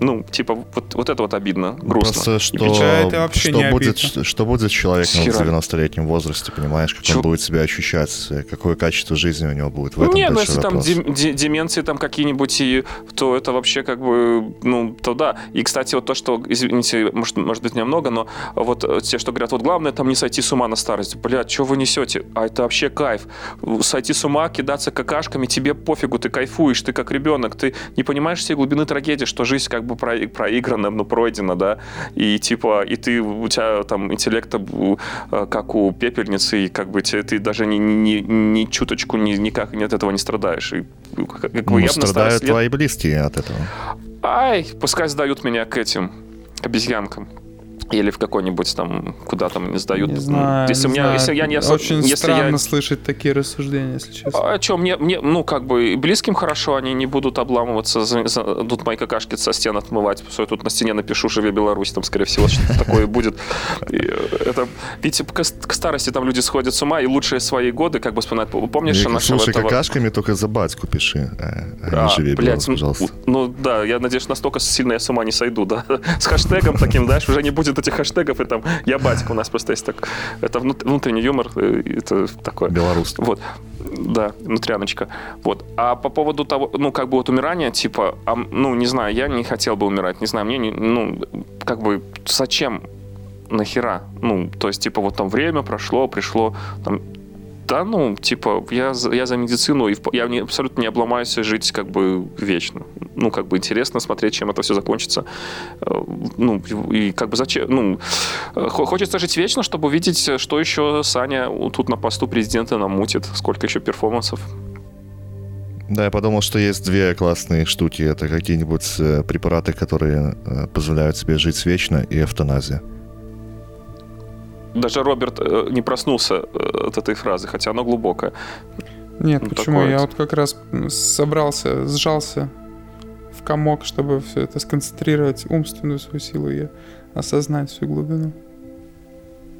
Ну, типа, вот, вот это вот обидно, грустно. Просто что. Это вообще что, не будет, обидно. что будет с человеком Хера. в 90-летнем возрасте, понимаешь, как Чё? он будет себя ощущать, какое качество жизни у него будет в этом Не, ну если там вопрос. дем- де- деменции там какие-нибудь, и, то это вообще как бы, ну, то да. И, кстати, вот то, что, извините, может, может быть, немного, но вот э, те, что говорят, вот главное там не сойти с ума на старость. Блядь, что вы несете? А это вообще кайф. Сойти с ума, кидаться какашками, тебе пофигу, ты кайфуешь, ты как ребенок, ты не понимаешь всей глубины трагедии, что жизнь как бы про- проиграна, ну, пройдена, да, и типа, и ты, у тебя там интеллекта э, как у пепельницы, и как бы те- ты даже ни, ни, ни чуточку ни, никак от этого не страдаешь. И, как, как бы Ну, я бы страдают лет- твои близкие от этого. Ай, пускай сдают меня к этим, обезьянкам. Или в какой-нибудь там, куда там не сдают. Не Ну, знаю, если не у меня, знаю. если я не Очень если странно я... слышать такие рассуждения, если честно. А что, мне, мне, ну, как бы, близким хорошо, они не будут обламываться, за- за- тут мои какашки со стен отмывать, что я тут на стене напишу «Живи Беларусь», там, скорее всего, что-то (laughs) такое будет. Э, это, видите, к, старости там люди сходят с ума, и лучшие свои годы, как бы вспоминать. Помнишь нашего слушай, какашками только за батьку пиши. э, а не А, живи, Беларусь, ну, пожалуйста. Ну да, я надеюсь, настолько сильно я с ума не сойду, да. (laughs) С хэштегом таким, знаешь, уже не будет этих хэштегов, и там я батька, у нас просто есть так. Это внут- внутренний юмор, э, это такое. Белорус. Вот, да, внутряночка. Вот. А по поводу того, ну, как бы вот умирания, типа, а, ну, не знаю, я не хотел бы умирать, не знаю, мне, не, ну, как бы, зачем, нахера? Ну, то есть, типа, вот там время прошло, пришло, там, да, ну, типа, я, я за медицину, и я не, абсолютно не обломаюсь жить как бы вечно. Ну, как бы интересно смотреть, чем это все закончится. Э, Ну, и как бы зачем, ну, э, хо- хочется жить вечно, чтобы увидеть, что еще Саня тут на посту президента намутит, сколько еще перформансов. Да, я подумал, что есть две классные штуки. Это какие-нибудь э, препараты, которые позволяют себе жить вечно, и эвтаназия. Даже Роберт э, не проснулся э, от этой фразы, хотя она глубокая. Нет, Ну, почему? Я вот. как раз собрался, сжался в комок, чтобы все это сконцентрировать, умственную свою силу и осознать всю глубину.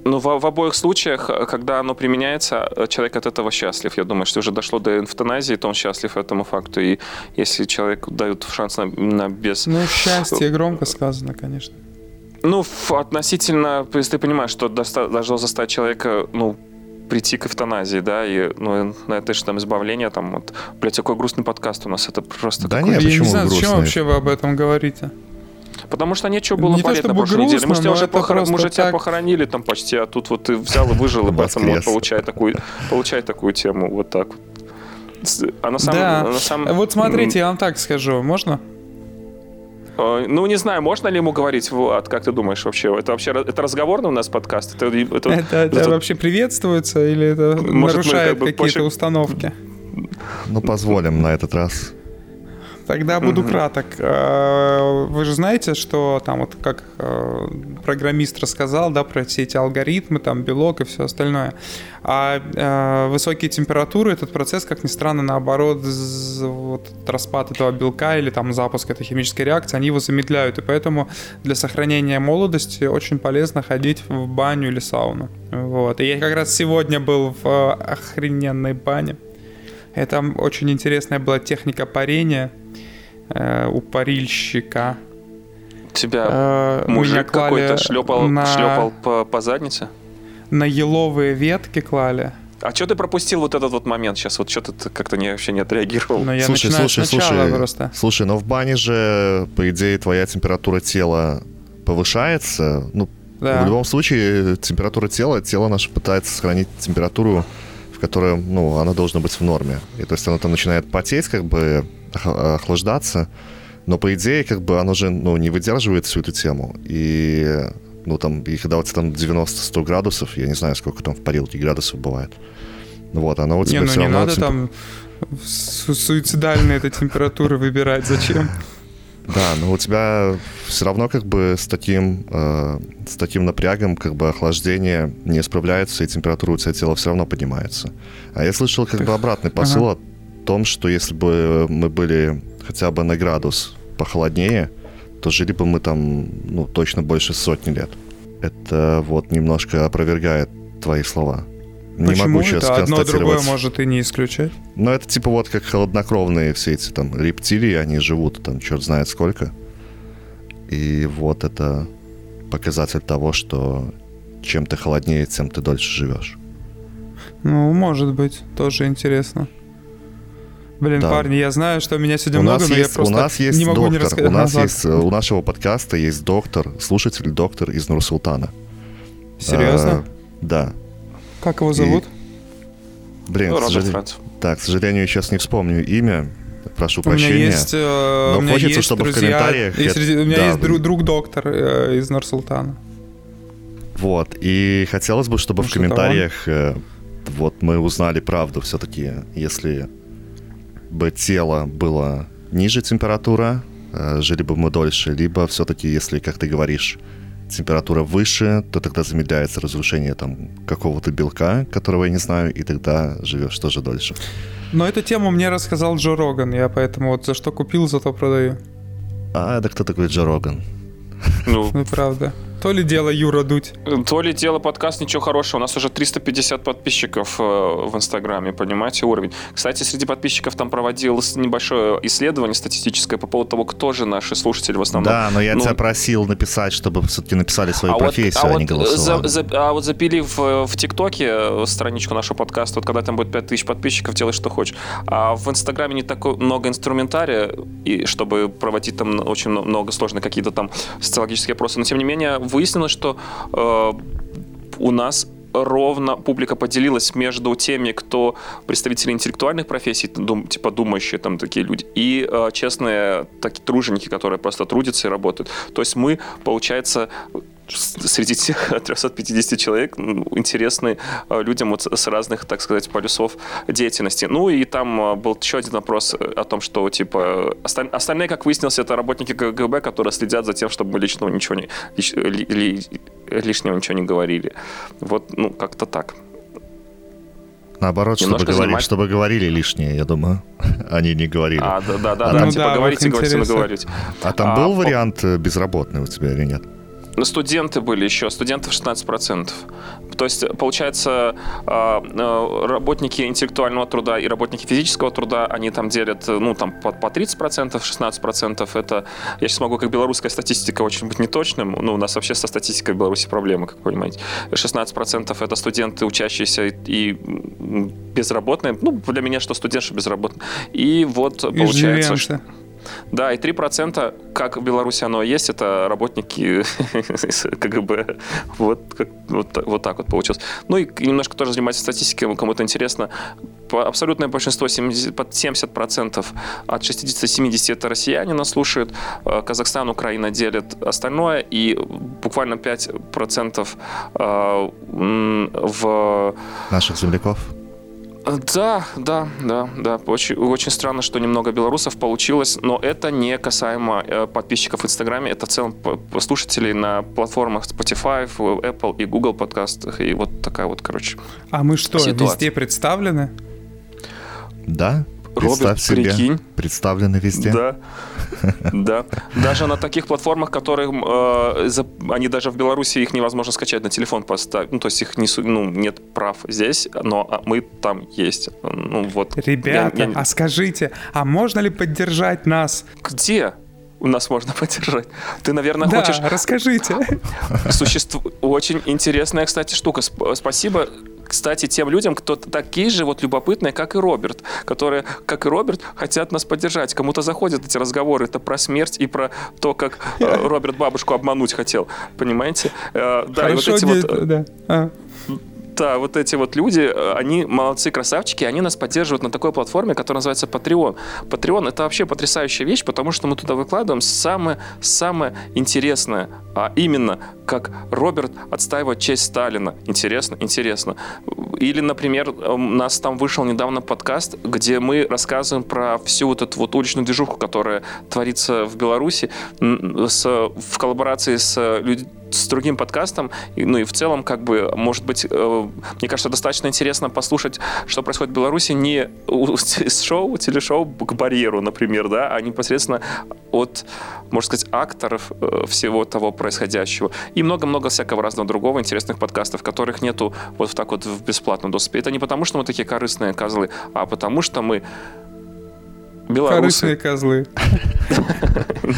Ну, в, в обоих случаях, э, когда оно применяется, э, человек от этого счастлив. Я думаю, что уже дошло до эвтаназии, то он счастлив этому факту. И если человеку дают шанс на, на без... Ну, счастье громко сказано, конечно. Ну, относительно, то есть ты понимаешь, что должно заставить человека, ну, прийти к эвтаназии, да, и ну, на это же там избавление, там, вот, блядь, такой грустный подкаст у нас, это просто... Да нет, почему Я не знаю, грустный? зачем вообще вы об этом говорите? Потому что нечего было не болеть на прошлой грустно, неделе. Мы же, тебя уже похор... Мы же так... тебя похоронили там почти, а тут вот ты взял и выжил, и поэтому вот получай такую, получай такую тему вот так вот. А на самом, да. на самом... Вот смотрите, я вам так скажу, можно? Э, ну, не знаю, можно ли ему говорить, Влад, как ты думаешь вообще? Это вообще это разговорный у нас подкаст? Это, это, это, это вообще приветствуется или это Может, нарушает как бы какие-то позже... установки? Ну, позволим на этот раз. Тогда буду угу. краток. Э, вы же знаете, что там вот как э, программист рассказал, да, про все эти алгоритмы, там белок и все остальное. А э, высокие температуры, этот процесс, как ни странно, наоборот, вот распад этого белка или там запуск этой химической реакции, они его замедляют. И поэтому для сохранения молодости очень полезно ходить в баню или сауну. Вот. И я как раз сегодня был в охрененной бане. Это очень интересная была техника парения э, у парильщика. Тебя э, мужик какой-то шлепал, на... шлепал по, по заднице? На еловые ветки клали. А что ты пропустил вот этот вот момент сейчас? Вот что ты как-то не, вообще не отреагировал? Но ну, я слушай, слушай, слушай, просто. слушай, но в бане же, по идее, твоя температура тела повышается. Ну, да. в любом случае, температура тела, тело наше пытается сохранить температуру, в которой, ну, она должна быть в норме. И то есть оно там начинает потеть, как бы охлаждаться, но по идее, как бы оно же, ну, не выдерживает всю эту тему. И, ну, там, и когда у тебя там 90-100 градусов, я не знаю, сколько там в парилке градусов бывает, вот, оно у тебя не, ну, все не равно... надо темп... там су- суицидальные этой температуры выбирать, зачем? Да, но у тебя все равно как бы с таким, э, с таким напрягом как бы охлаждение не справляется, и температура у тебя тела все равно поднимается. А я слышал как бы обратный посыл ага. о том, что если бы мы были хотя бы на градус похолоднее, то жили бы мы там, ну, точно больше сотни лет. Это вот немножко опровергает твои слова. Не Почему могу сейчас это одно другое может и не исключать? Ну, это типа вот как холоднокровные все эти там рептилии, они живут там черт знает сколько. И вот это показатель того, что чем ты холоднее, тем ты дольше живешь. Ну, может быть, тоже интересно. Блин, да. парни, я знаю, что у меня сегодня у много, но есть, я просто у нас есть не могу доктор, не рассказать. У нас есть, у нашего подкаста есть доктор, слушатель доктор из Нурсултана. Серьезно? А, да. Как его зовут? И... Блин, ну, к сожалению, да, к сожалению, сейчас не вспомню имя. Прошу у прощения. Меня есть, э, но хочется, есть чтобы друзья, в комментариях... И среди, у меня да, есть друг, друг доктор э, из Нурсултана. Вот, и хотелось бы, чтобы Может, в комментариях э, вот мы узнали правду все-таки, если бы тело было ниже температура, э, жили бы мы дольше, либо все-таки, если, как ты говоришь, температура выше, то тогда замедляется разрушение там какого-то белка, которого я не знаю, и тогда живешь тоже дольше. Но эту тему мне рассказал Джо Роган, я поэтому вот за что купил, зато продаю. А, это кто такой Джо Роган? Ну, ну правда. То ли дело Юра Дудь. То ли дело подкаст, ничего хорошего. У нас уже 350 подписчиков э, в Инстаграме, понимаете, уровень. Кстати, среди подписчиков там проводилось небольшое исследование статистическое по поводу того, кто же наши слушатели в основном. Да, но я ну, тебя просил написать, чтобы все-таки написали свою а профессию, вот, а, а не голосовали. За, за, а вот запили в, в ТикТоке э, страничку нашего подкаста, вот когда там будет 5000 подписчиков, делай что хочешь. А в Инстаграме не так много инструментария, и чтобы проводить там очень много сложных какие-то там социологические опросы, но тем не менее выяснилось, что э, у нас ровно публика поделилась между теми, кто представители интеллектуальных профессий, дум, типа думающие там такие люди, и э, честные такие труженики, которые просто трудятся и работают. То есть мы, получается, среди тех (laughs) 350 человек интересны э, людям вот с разных, так сказать, полюсов деятельности. Ну и там э, был еще один вопрос о том, что типа остальные, как выяснилось, это работники КГБ, которые следят за тем, чтобы мы личного ничего не лиш, ли, ли, лишнего ничего не говорили. Вот, ну, как-то так. Наоборот, чтобы, говорили, занимать... чтобы говорили лишнее, я думаю. (laughs) Они не говорили. А, да, да, да, а там, ну, типа да, говорите, говорите, наговорить. А там а, был вариант э, безработный у тебя или нет? Студенты были еще, студентов 16%. То есть, получается, а, а, работники интеллектуального труда и работники физического труда, они там делят, ну, там, по, по 30%, 16% это, я сейчас могу, как белорусская статистика, очень быть неточным, ну, у нас вообще со статистикой в Беларуси проблемы, как вы понимаете. 16% это студенты, учащиеся и безработные, ну, для меня что студент, что безработный. И вот получается... Что... Да, и 3%, как в Беларуси оно есть, это работники (laughs) КГБ. Вот, как, вот, вот так вот получилось. Ну и немножко тоже заниматься статистикой, кому-то интересно. Абсолютное большинство, 70%, под 70% от 60-70 это россияне нас слушают. Э, Казахстан, Украина делят остальное. И буквально 5% э, в... Наших земляков? Да, да, да, да. Очень, очень странно, что немного белорусов получилось, но это не касаемо э, подписчиков в Инстаграме, это в целом слушателей на платформах Spotify, Apple и Google подкастах, и вот такая вот, короче. А мы что, ситуация. везде представлены? Да, Роберт, себе, прикинь. представлены везде. Да, (laughs) да. Даже на таких платформах, которые э, они даже в Беларуси их невозможно скачать на телефон поставить. Ну, то есть их не, ну, нет прав здесь, но а, мы там есть. Ну, вот. Ребята, я, я... а скажите, а можно ли поддержать нас? Где? у нас можно (laughs) поддержать. Ты, наверное, да, хочешь... расскажите. (laughs) Существует очень интересная, кстати, штука. Спасибо кстати, тем людям, кто такие же вот любопытные, как и Роберт, которые, как и Роберт, хотят нас поддержать. Кому-то заходят эти разговоры, это про смерть и про то, как э, (laughs) Роберт бабушку обмануть хотел, понимаете? Э, да, Хорошо, и вот эти вот... Да. А да, вот эти вот люди, э, они молодцы, красавчики, они нас поддерживают на такой платформе, которая называется Patreon. Patreon — это вообще потрясающая вещь, потому что мы туда выкладываем самое-самое интересное, а именно, как Роберт отстаивает честь Сталина. Интересно? Интересно. Или, например, у нас там вышел недавно подкаст, где мы рассказываем про всю вот эту вот уличную движуху, которая творится в Беларуси с, в коллаборации с людьми с другим подкастом, ну и в целом, как бы, может быть, э, мне кажется, достаточно интересно послушать, что происходит в Беларуси не с (laughs) шоу, телешоу к барьеру, например, да, а непосредственно от, можно сказать, акторов э, всего того происходящего. И много-много всякого разного другого интересных подкастов, которых нету вот так вот в бесплатном доступе. Это не потому, что мы такие корыстные козлы, а потому что мы белорусы. Корыстные козлы.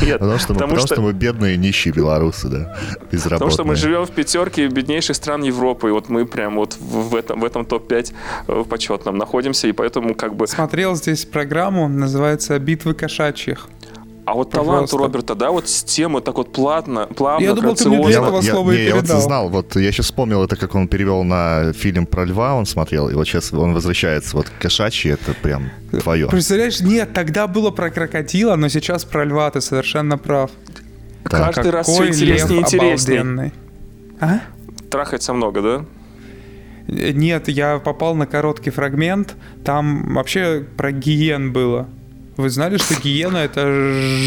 Нет, потому что, мы, потому, что... что мы бедные нищие белорусы, да, безработные. Потому что мы живем в пятерке беднейших стран Европы, и вот мы прям вот в этом, в этом топ-5 э, почетном находимся, и поэтому как бы... Смотрел здесь программу, называется «Битвы кошачьих». А вот талант у Роберта, да, вот с темы так вот плавно, плавно, Я думал, ты мне для этого слова я, и передал. Я вот знал, вот я сейчас вспомнил это, как он перевел на фильм про льва, он смотрел, и вот сейчас он возвращается, вот кошачьи, это прям твое. Представляешь, нет, тогда было про крокодила, но сейчас про льва, ты совершенно прав. Да. Каждый Какой раз все интереснее и интереснее. А? Трахается много, да? Нет, я попал на короткий фрагмент, там вообще про гиен было. Вы знали, что гиена это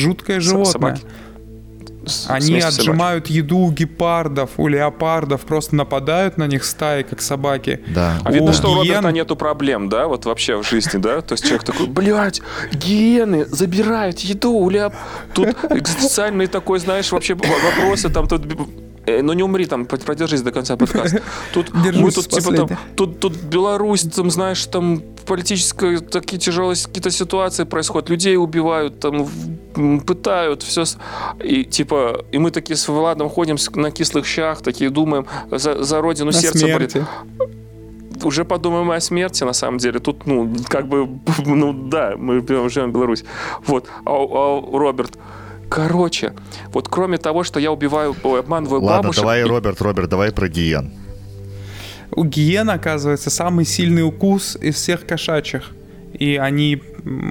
жуткое животное? Собаки. Они отжимают собаки. еду у гепардов, у леопардов, просто нападают на них стаи, как собаки. Да. А видно, что гиен... у Роберта нету проблем, да, вот вообще в жизни, да? То есть человек такой, блядь, гиены забирают еду у леоп... Тут экзистенциальный такой, знаешь, вообще вопросы, там тут Э, ну не умри там, продержись до конца подкаста. Тут мы тут типа там, тут, тут Беларусь, там, знаешь, там политические такие тяжелые какие-то ситуации происходят, людей убивают, там пытают, все. И типа, и мы такие с Владом ходим на кислых щах, такие думаем, за, за родину на сердце смерти. болит уже подумаем о смерти, на самом деле. Тут, ну, как бы, (laughs) ну, да, мы живем в Беларусь. Вот. А, а Роберт, Короче, вот кроме того, что я убиваю, обманываю Ладно, бабушек... давай, и... Роберт, Роберт, давай про гиен. У гиен, оказывается, самый сильный укус из всех кошачьих. И они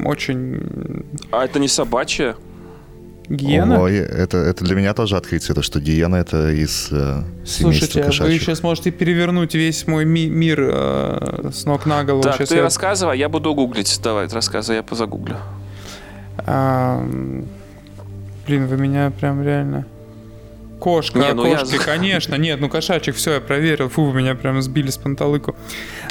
очень... А это не собачья? Гиена? Ой, это, это для меня тоже открытие, то, что гиена это из э, Слушайте, кошачьих. вы сейчас можете перевернуть весь мой ми- мир э, с ног на голову. Так, сейчас ты я... рассказывай, я буду гуглить. Давай, рассказывай, я позагуглю. А, Блин, вы меня прям реально... Кошка, не, ну кошки, я... конечно. Нет, ну кошачьих, все, я проверил. Фу, вы меня прям сбили с панталыку.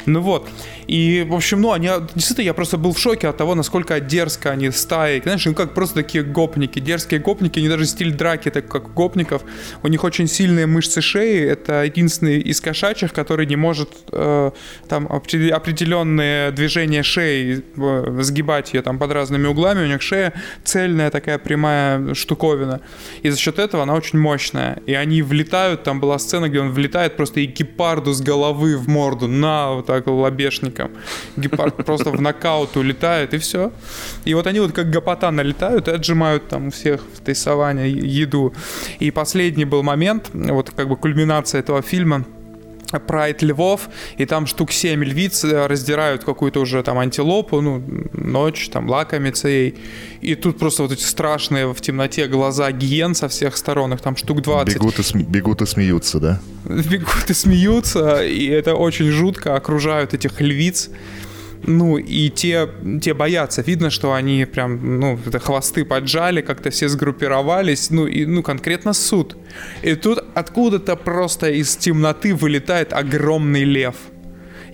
Ну вот. И, в общем, ну, они, действительно, я просто был в шоке от того, насколько дерзко они стаи. Знаешь, ну, как просто такие гопники. Дерзкие гопники, они даже стиль драки, так как гопников. У них очень сильные мышцы шеи. Это единственный из кошачьих, который не может э, там определенные движения шеи э, сгибать ее там под разными углами. У них шея цельная такая прямая штуковина. И за счет этого она очень мощная. И они влетают, там была сцена, где он влетает просто и гепарду с головы в морду на вот так лобешником. Гепард просто в нокаут улетает, и все. И вот они вот как гопота налетают и отжимают там всех в этой еду. И последний был момент, вот как бы кульминация этого фильма, прайд львов, и там штук 7 львиц э, раздирают какую-то уже там антилопу, ну, ночь, там лакомится ей. И тут просто вот эти страшные в темноте глаза гиен со всех сторон, их там штук 20. Бегут и, см... бегут и смеются, да? (laughs) Бегут и смеются, и это очень жутко, окружают этих львиц. Ну, и те, те боятся. Видно, что они прям, ну, это хвосты поджали, как-то все сгруппировались. Ну, и, ну, конкретно суд. И тут откуда-то просто из темноты вылетает огромный лев –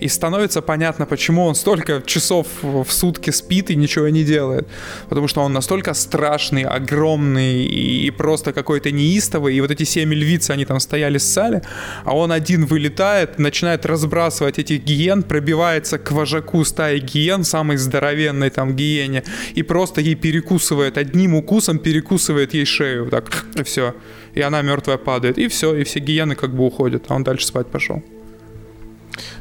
и становится понятно, почему он столько часов в сутки спит и ничего не делает. Потому что он настолько страшный, огромный и просто какой-то неистовый. И вот эти семь львиц, они там стояли, ссали, а он один вылетает, начинает разбрасывать этих гиен, пробивается к вожаку стаи гиен, самой здоровенной там гиене, и просто ей перекусывает, одним укусом перекусывает ей шею. Так, и все. И она мертвая падает. И все, и все гиены как бы уходят, а он дальше спать пошел.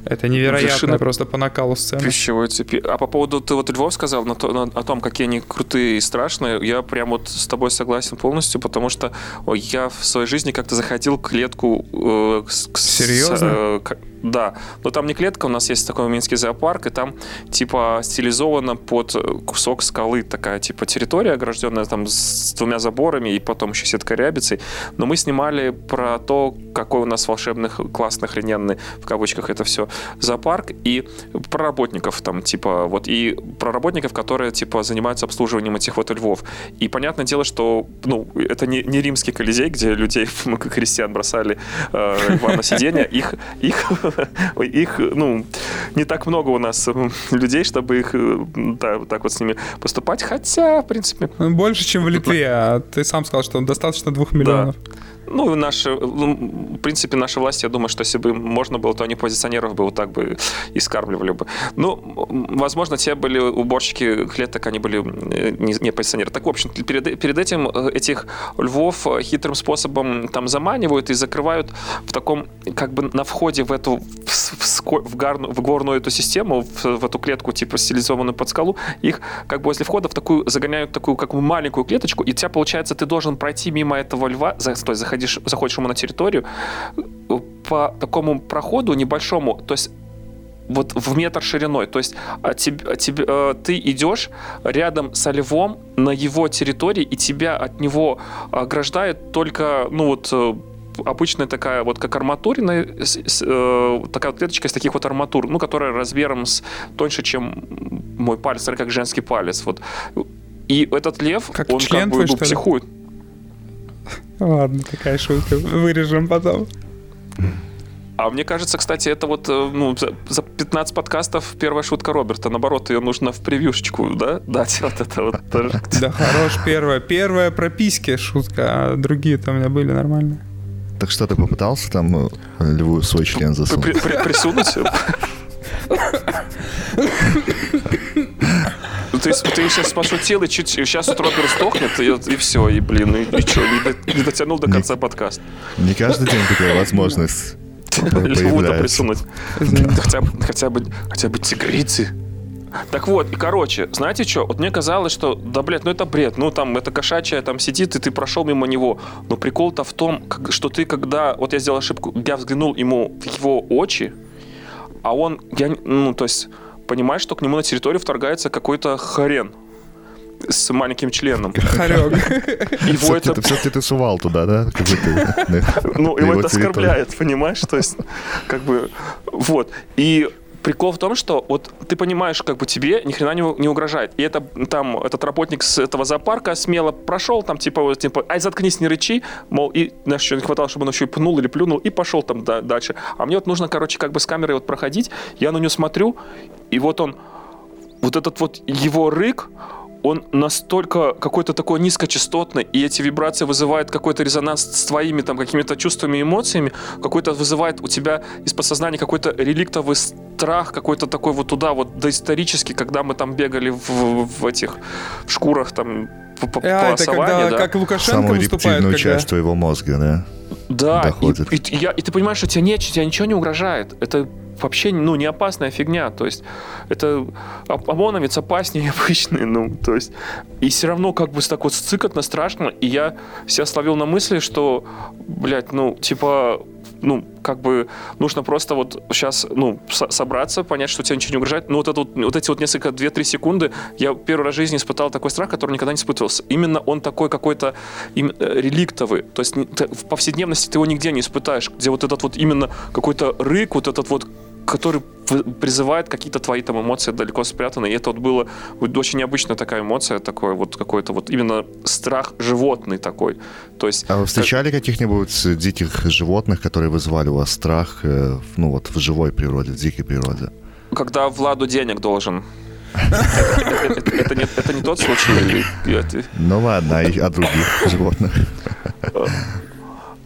Это невероятно Вершина просто по накалу сцены. Пищевой цепи. А по поводу, ты вот Львов сказал на то, на, о том, какие они крутые и страшные, я прям вот с тобой согласен полностью, потому что я в своей жизни как-то заходил к клетку... Э, к, Серьезно? С, э, к, да, но там не клетка, у нас есть такой минский зоопарк, и там типа стилизовано под кусок скалы такая типа территория огражденная там с двумя заборами и потом еще сетка рябицей. Но мы снимали про то, какой у нас волшебный, классный, охрененный, в кавычках это все, зоопарк, и про работников там типа вот, и про работников, которые типа занимаются обслуживанием этих вот львов. И понятное дело, что ну, это не, не римский колизей, где людей, (laughs) как крестьян бросали э, льва на сиденье, их, их (laughs) их, ну, не так много у нас людей, чтобы их, да, вот так вот с ними поступать, хотя, в принципе... Больше, чем в Литве, а ты сам сказал, что достаточно двух миллионов. Да. Ну, наши, ну, в принципе, наши власти, я думаю, что если бы можно было, то они позиционеров бы вот так бы и скармливали бы. Ну, возможно, те были уборщики клеток, они были э, не, не позиционеры. Так, в общем, перед, перед этим э, этих львов э, хитрым способом там заманивают и закрывают в таком, как бы на входе в эту, в, в, гарну, в горную эту систему, в, в эту клетку, типа стилизованную под скалу, их как бы возле входа в такую, загоняют такую, как маленькую клеточку, и у тебя, получается, ты должен пройти мимо этого льва, то есть заходить заходишь, заходишь ему на территорию, по такому проходу небольшому, то есть вот в метр шириной. То есть а тебе, а тебе, э, ты идешь рядом со львом на его территории, и тебя от него ограждает только, ну вот, э, обычная такая вот как арматурина, э, такая вот клеточка из таких вот арматур, ну, которая размером с тоньше, чем мой палец, как женский палец. Вот. И этот лев, как он член как бы ну, психует. Ли? Ладно, такая шутка. Вырежем потом. А мне кажется, кстати, это вот э, ну, за 15 подкастов первая шутка Роберта. Наоборот, ее нужно в превьюшечку, да, дать вот это вот. Да, хорош первая. Первая про письки шутка, а другие-то у меня были нормальные. Так что ты попытался там э, льву свой член засунуть? Присунуть? (laughs) ты, ты сейчас пошутил, и чуть, сейчас вот Роберт сдохнет, и, и все, и, блин, и, и что, не, не дотянул до конца не, подкаста. Не каждый день такая возможность Льву-то присунуть. Хотя, хотя, бы, хотя бы тигрицы. Так вот, и короче, знаете что? Вот мне казалось, что, да, блядь, ну это бред. Ну там, это кошачья там сидит, и ты прошел мимо него. Но прикол-то в том, как, что ты когда... Вот я сделал ошибку, я взглянул ему в его очи, а он... Я, ну, то есть понимаешь, что к нему на территорию вторгается какой-то хрен с маленьким членом. Харек. (laughs) Его это... Все-таки ты сувал туда, да? (laughs) Ну, его это оскорбляет, понимаешь? То есть, как бы, вот. И прикол в том, что вот ты понимаешь, как бы тебе ни хрена не, не угрожает. И это там этот работник с этого зоопарка смело прошел, там типа, вот, типа, ай, заткнись, не рычи, мол, и, знаешь, еще не хватало, чтобы он еще и пнул или плюнул, и пошел там да, дальше. А мне вот нужно, короче, как бы с камерой вот проходить, я на него смотрю, и вот он, вот этот вот его рык, он настолько какой-то такой низкочастотный, и эти вибрации вызывают какой-то резонанс с твоими там какими-то чувствами и эмоциями, какой-то вызывает у тебя из подсознания какой-то реликтовый страх, какой-то такой вот туда вот доисторический, когда мы там бегали в, в этих в шкурах там по, по, а, это когда, да? как Лукашенко Самую выступает, рептильную когда... часть твоего мозга, да? Да, и, и, я, и ты понимаешь, что тебе, нет, тебе ничего не угрожает. Это вообще ну, не опасная фигня. То есть это ОМОНовец опаснее (laughs) обычный. Ну, то есть, и все равно как бы так вот цикотно страшно. И я себя словил на мысли, что, блядь, ну, типа, ну, как бы нужно просто вот сейчас, ну, собраться, понять, что тебе ничего не угрожает. Ну, вот, это вот, вот эти вот несколько, 2-3 секунды я первый раз в жизни испытал такой страх, который никогда не испытывался. Именно он такой какой-то им, э, реликтовый. То есть в повседневности ты его нигде не испытаешь, где вот этот вот именно какой-то рык, вот этот вот который призывает какие-то твои там эмоции далеко спрятанные. И это вот было очень необычная такая эмоция, такой вот какой-то вот именно страх животный такой. То есть, а вы встречали как... каких-нибудь диких животных, которые вызывали у вас страх, э, ну вот в живой природе, в дикой природе? Когда Владу денег должен. Это не тот случай? (laughs) Ну ладно, а других животных?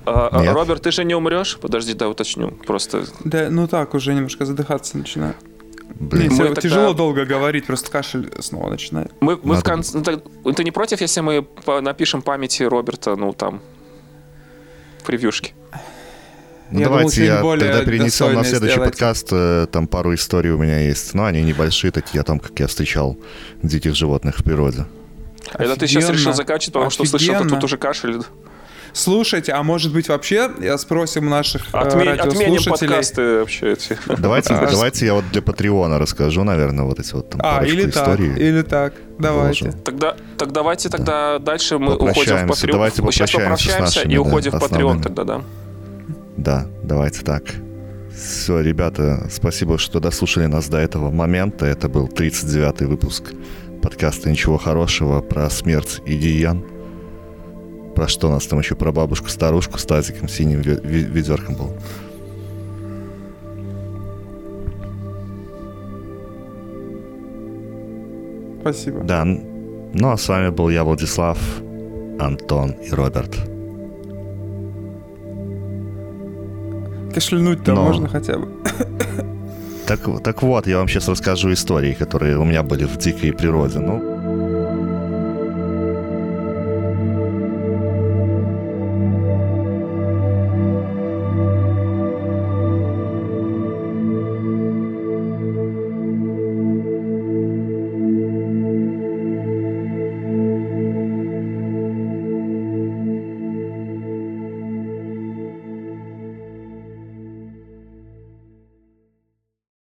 А, а, Роберт, ты же не умрешь? Подожди, да, уточню. Просто. Да, ну так, уже немножко задыхаться начинаю. Блин, мы тогда... тяжело долго говорить, просто кашель снова начинает. Мы, мы в конце... Ну, ты не против, если мы напишем памяти Роберта, ну, там, в превьюшке? Ну, я давайте думал, я тогда перенесем на следующий сделать. подкаст. Э, там пару историй у меня есть. Но они небольшие такие, о том, как я встречал диких животных в природе. Офигенно. Это ты сейчас решил заканчивать, потому Офигенно. что услышал, что тут уже кашель. Слушайте, а может быть вообще я спросим наших э, Отме- радиослушателей... Отменим подкасты вообще эти. Давайте, а, давайте я вот для Патреона расскажу, наверное, вот эти вот там а, или историй. Так, или так, давайте. Тогда, так давайте тогда да. дальше мы уходим в Patreon. Давайте Сейчас попрощаемся нашими, и уходим да, в Patreon тогда, да. Да, давайте так. Все, ребята, спасибо, что дослушали нас до этого момента. Это был 39-й выпуск подкаста «Ничего хорошего» про смерть Идиян. Про что у нас там еще? Про бабушку-старушку с тазиком синим ведерком был. Спасибо. Да. Ну а с вами был я, Владислав, Антон и Роберт. Кашлянуть-то Но... можно хотя бы. Так, так вот, я вам сейчас расскажу истории, которые у меня были в дикой природе. Ну,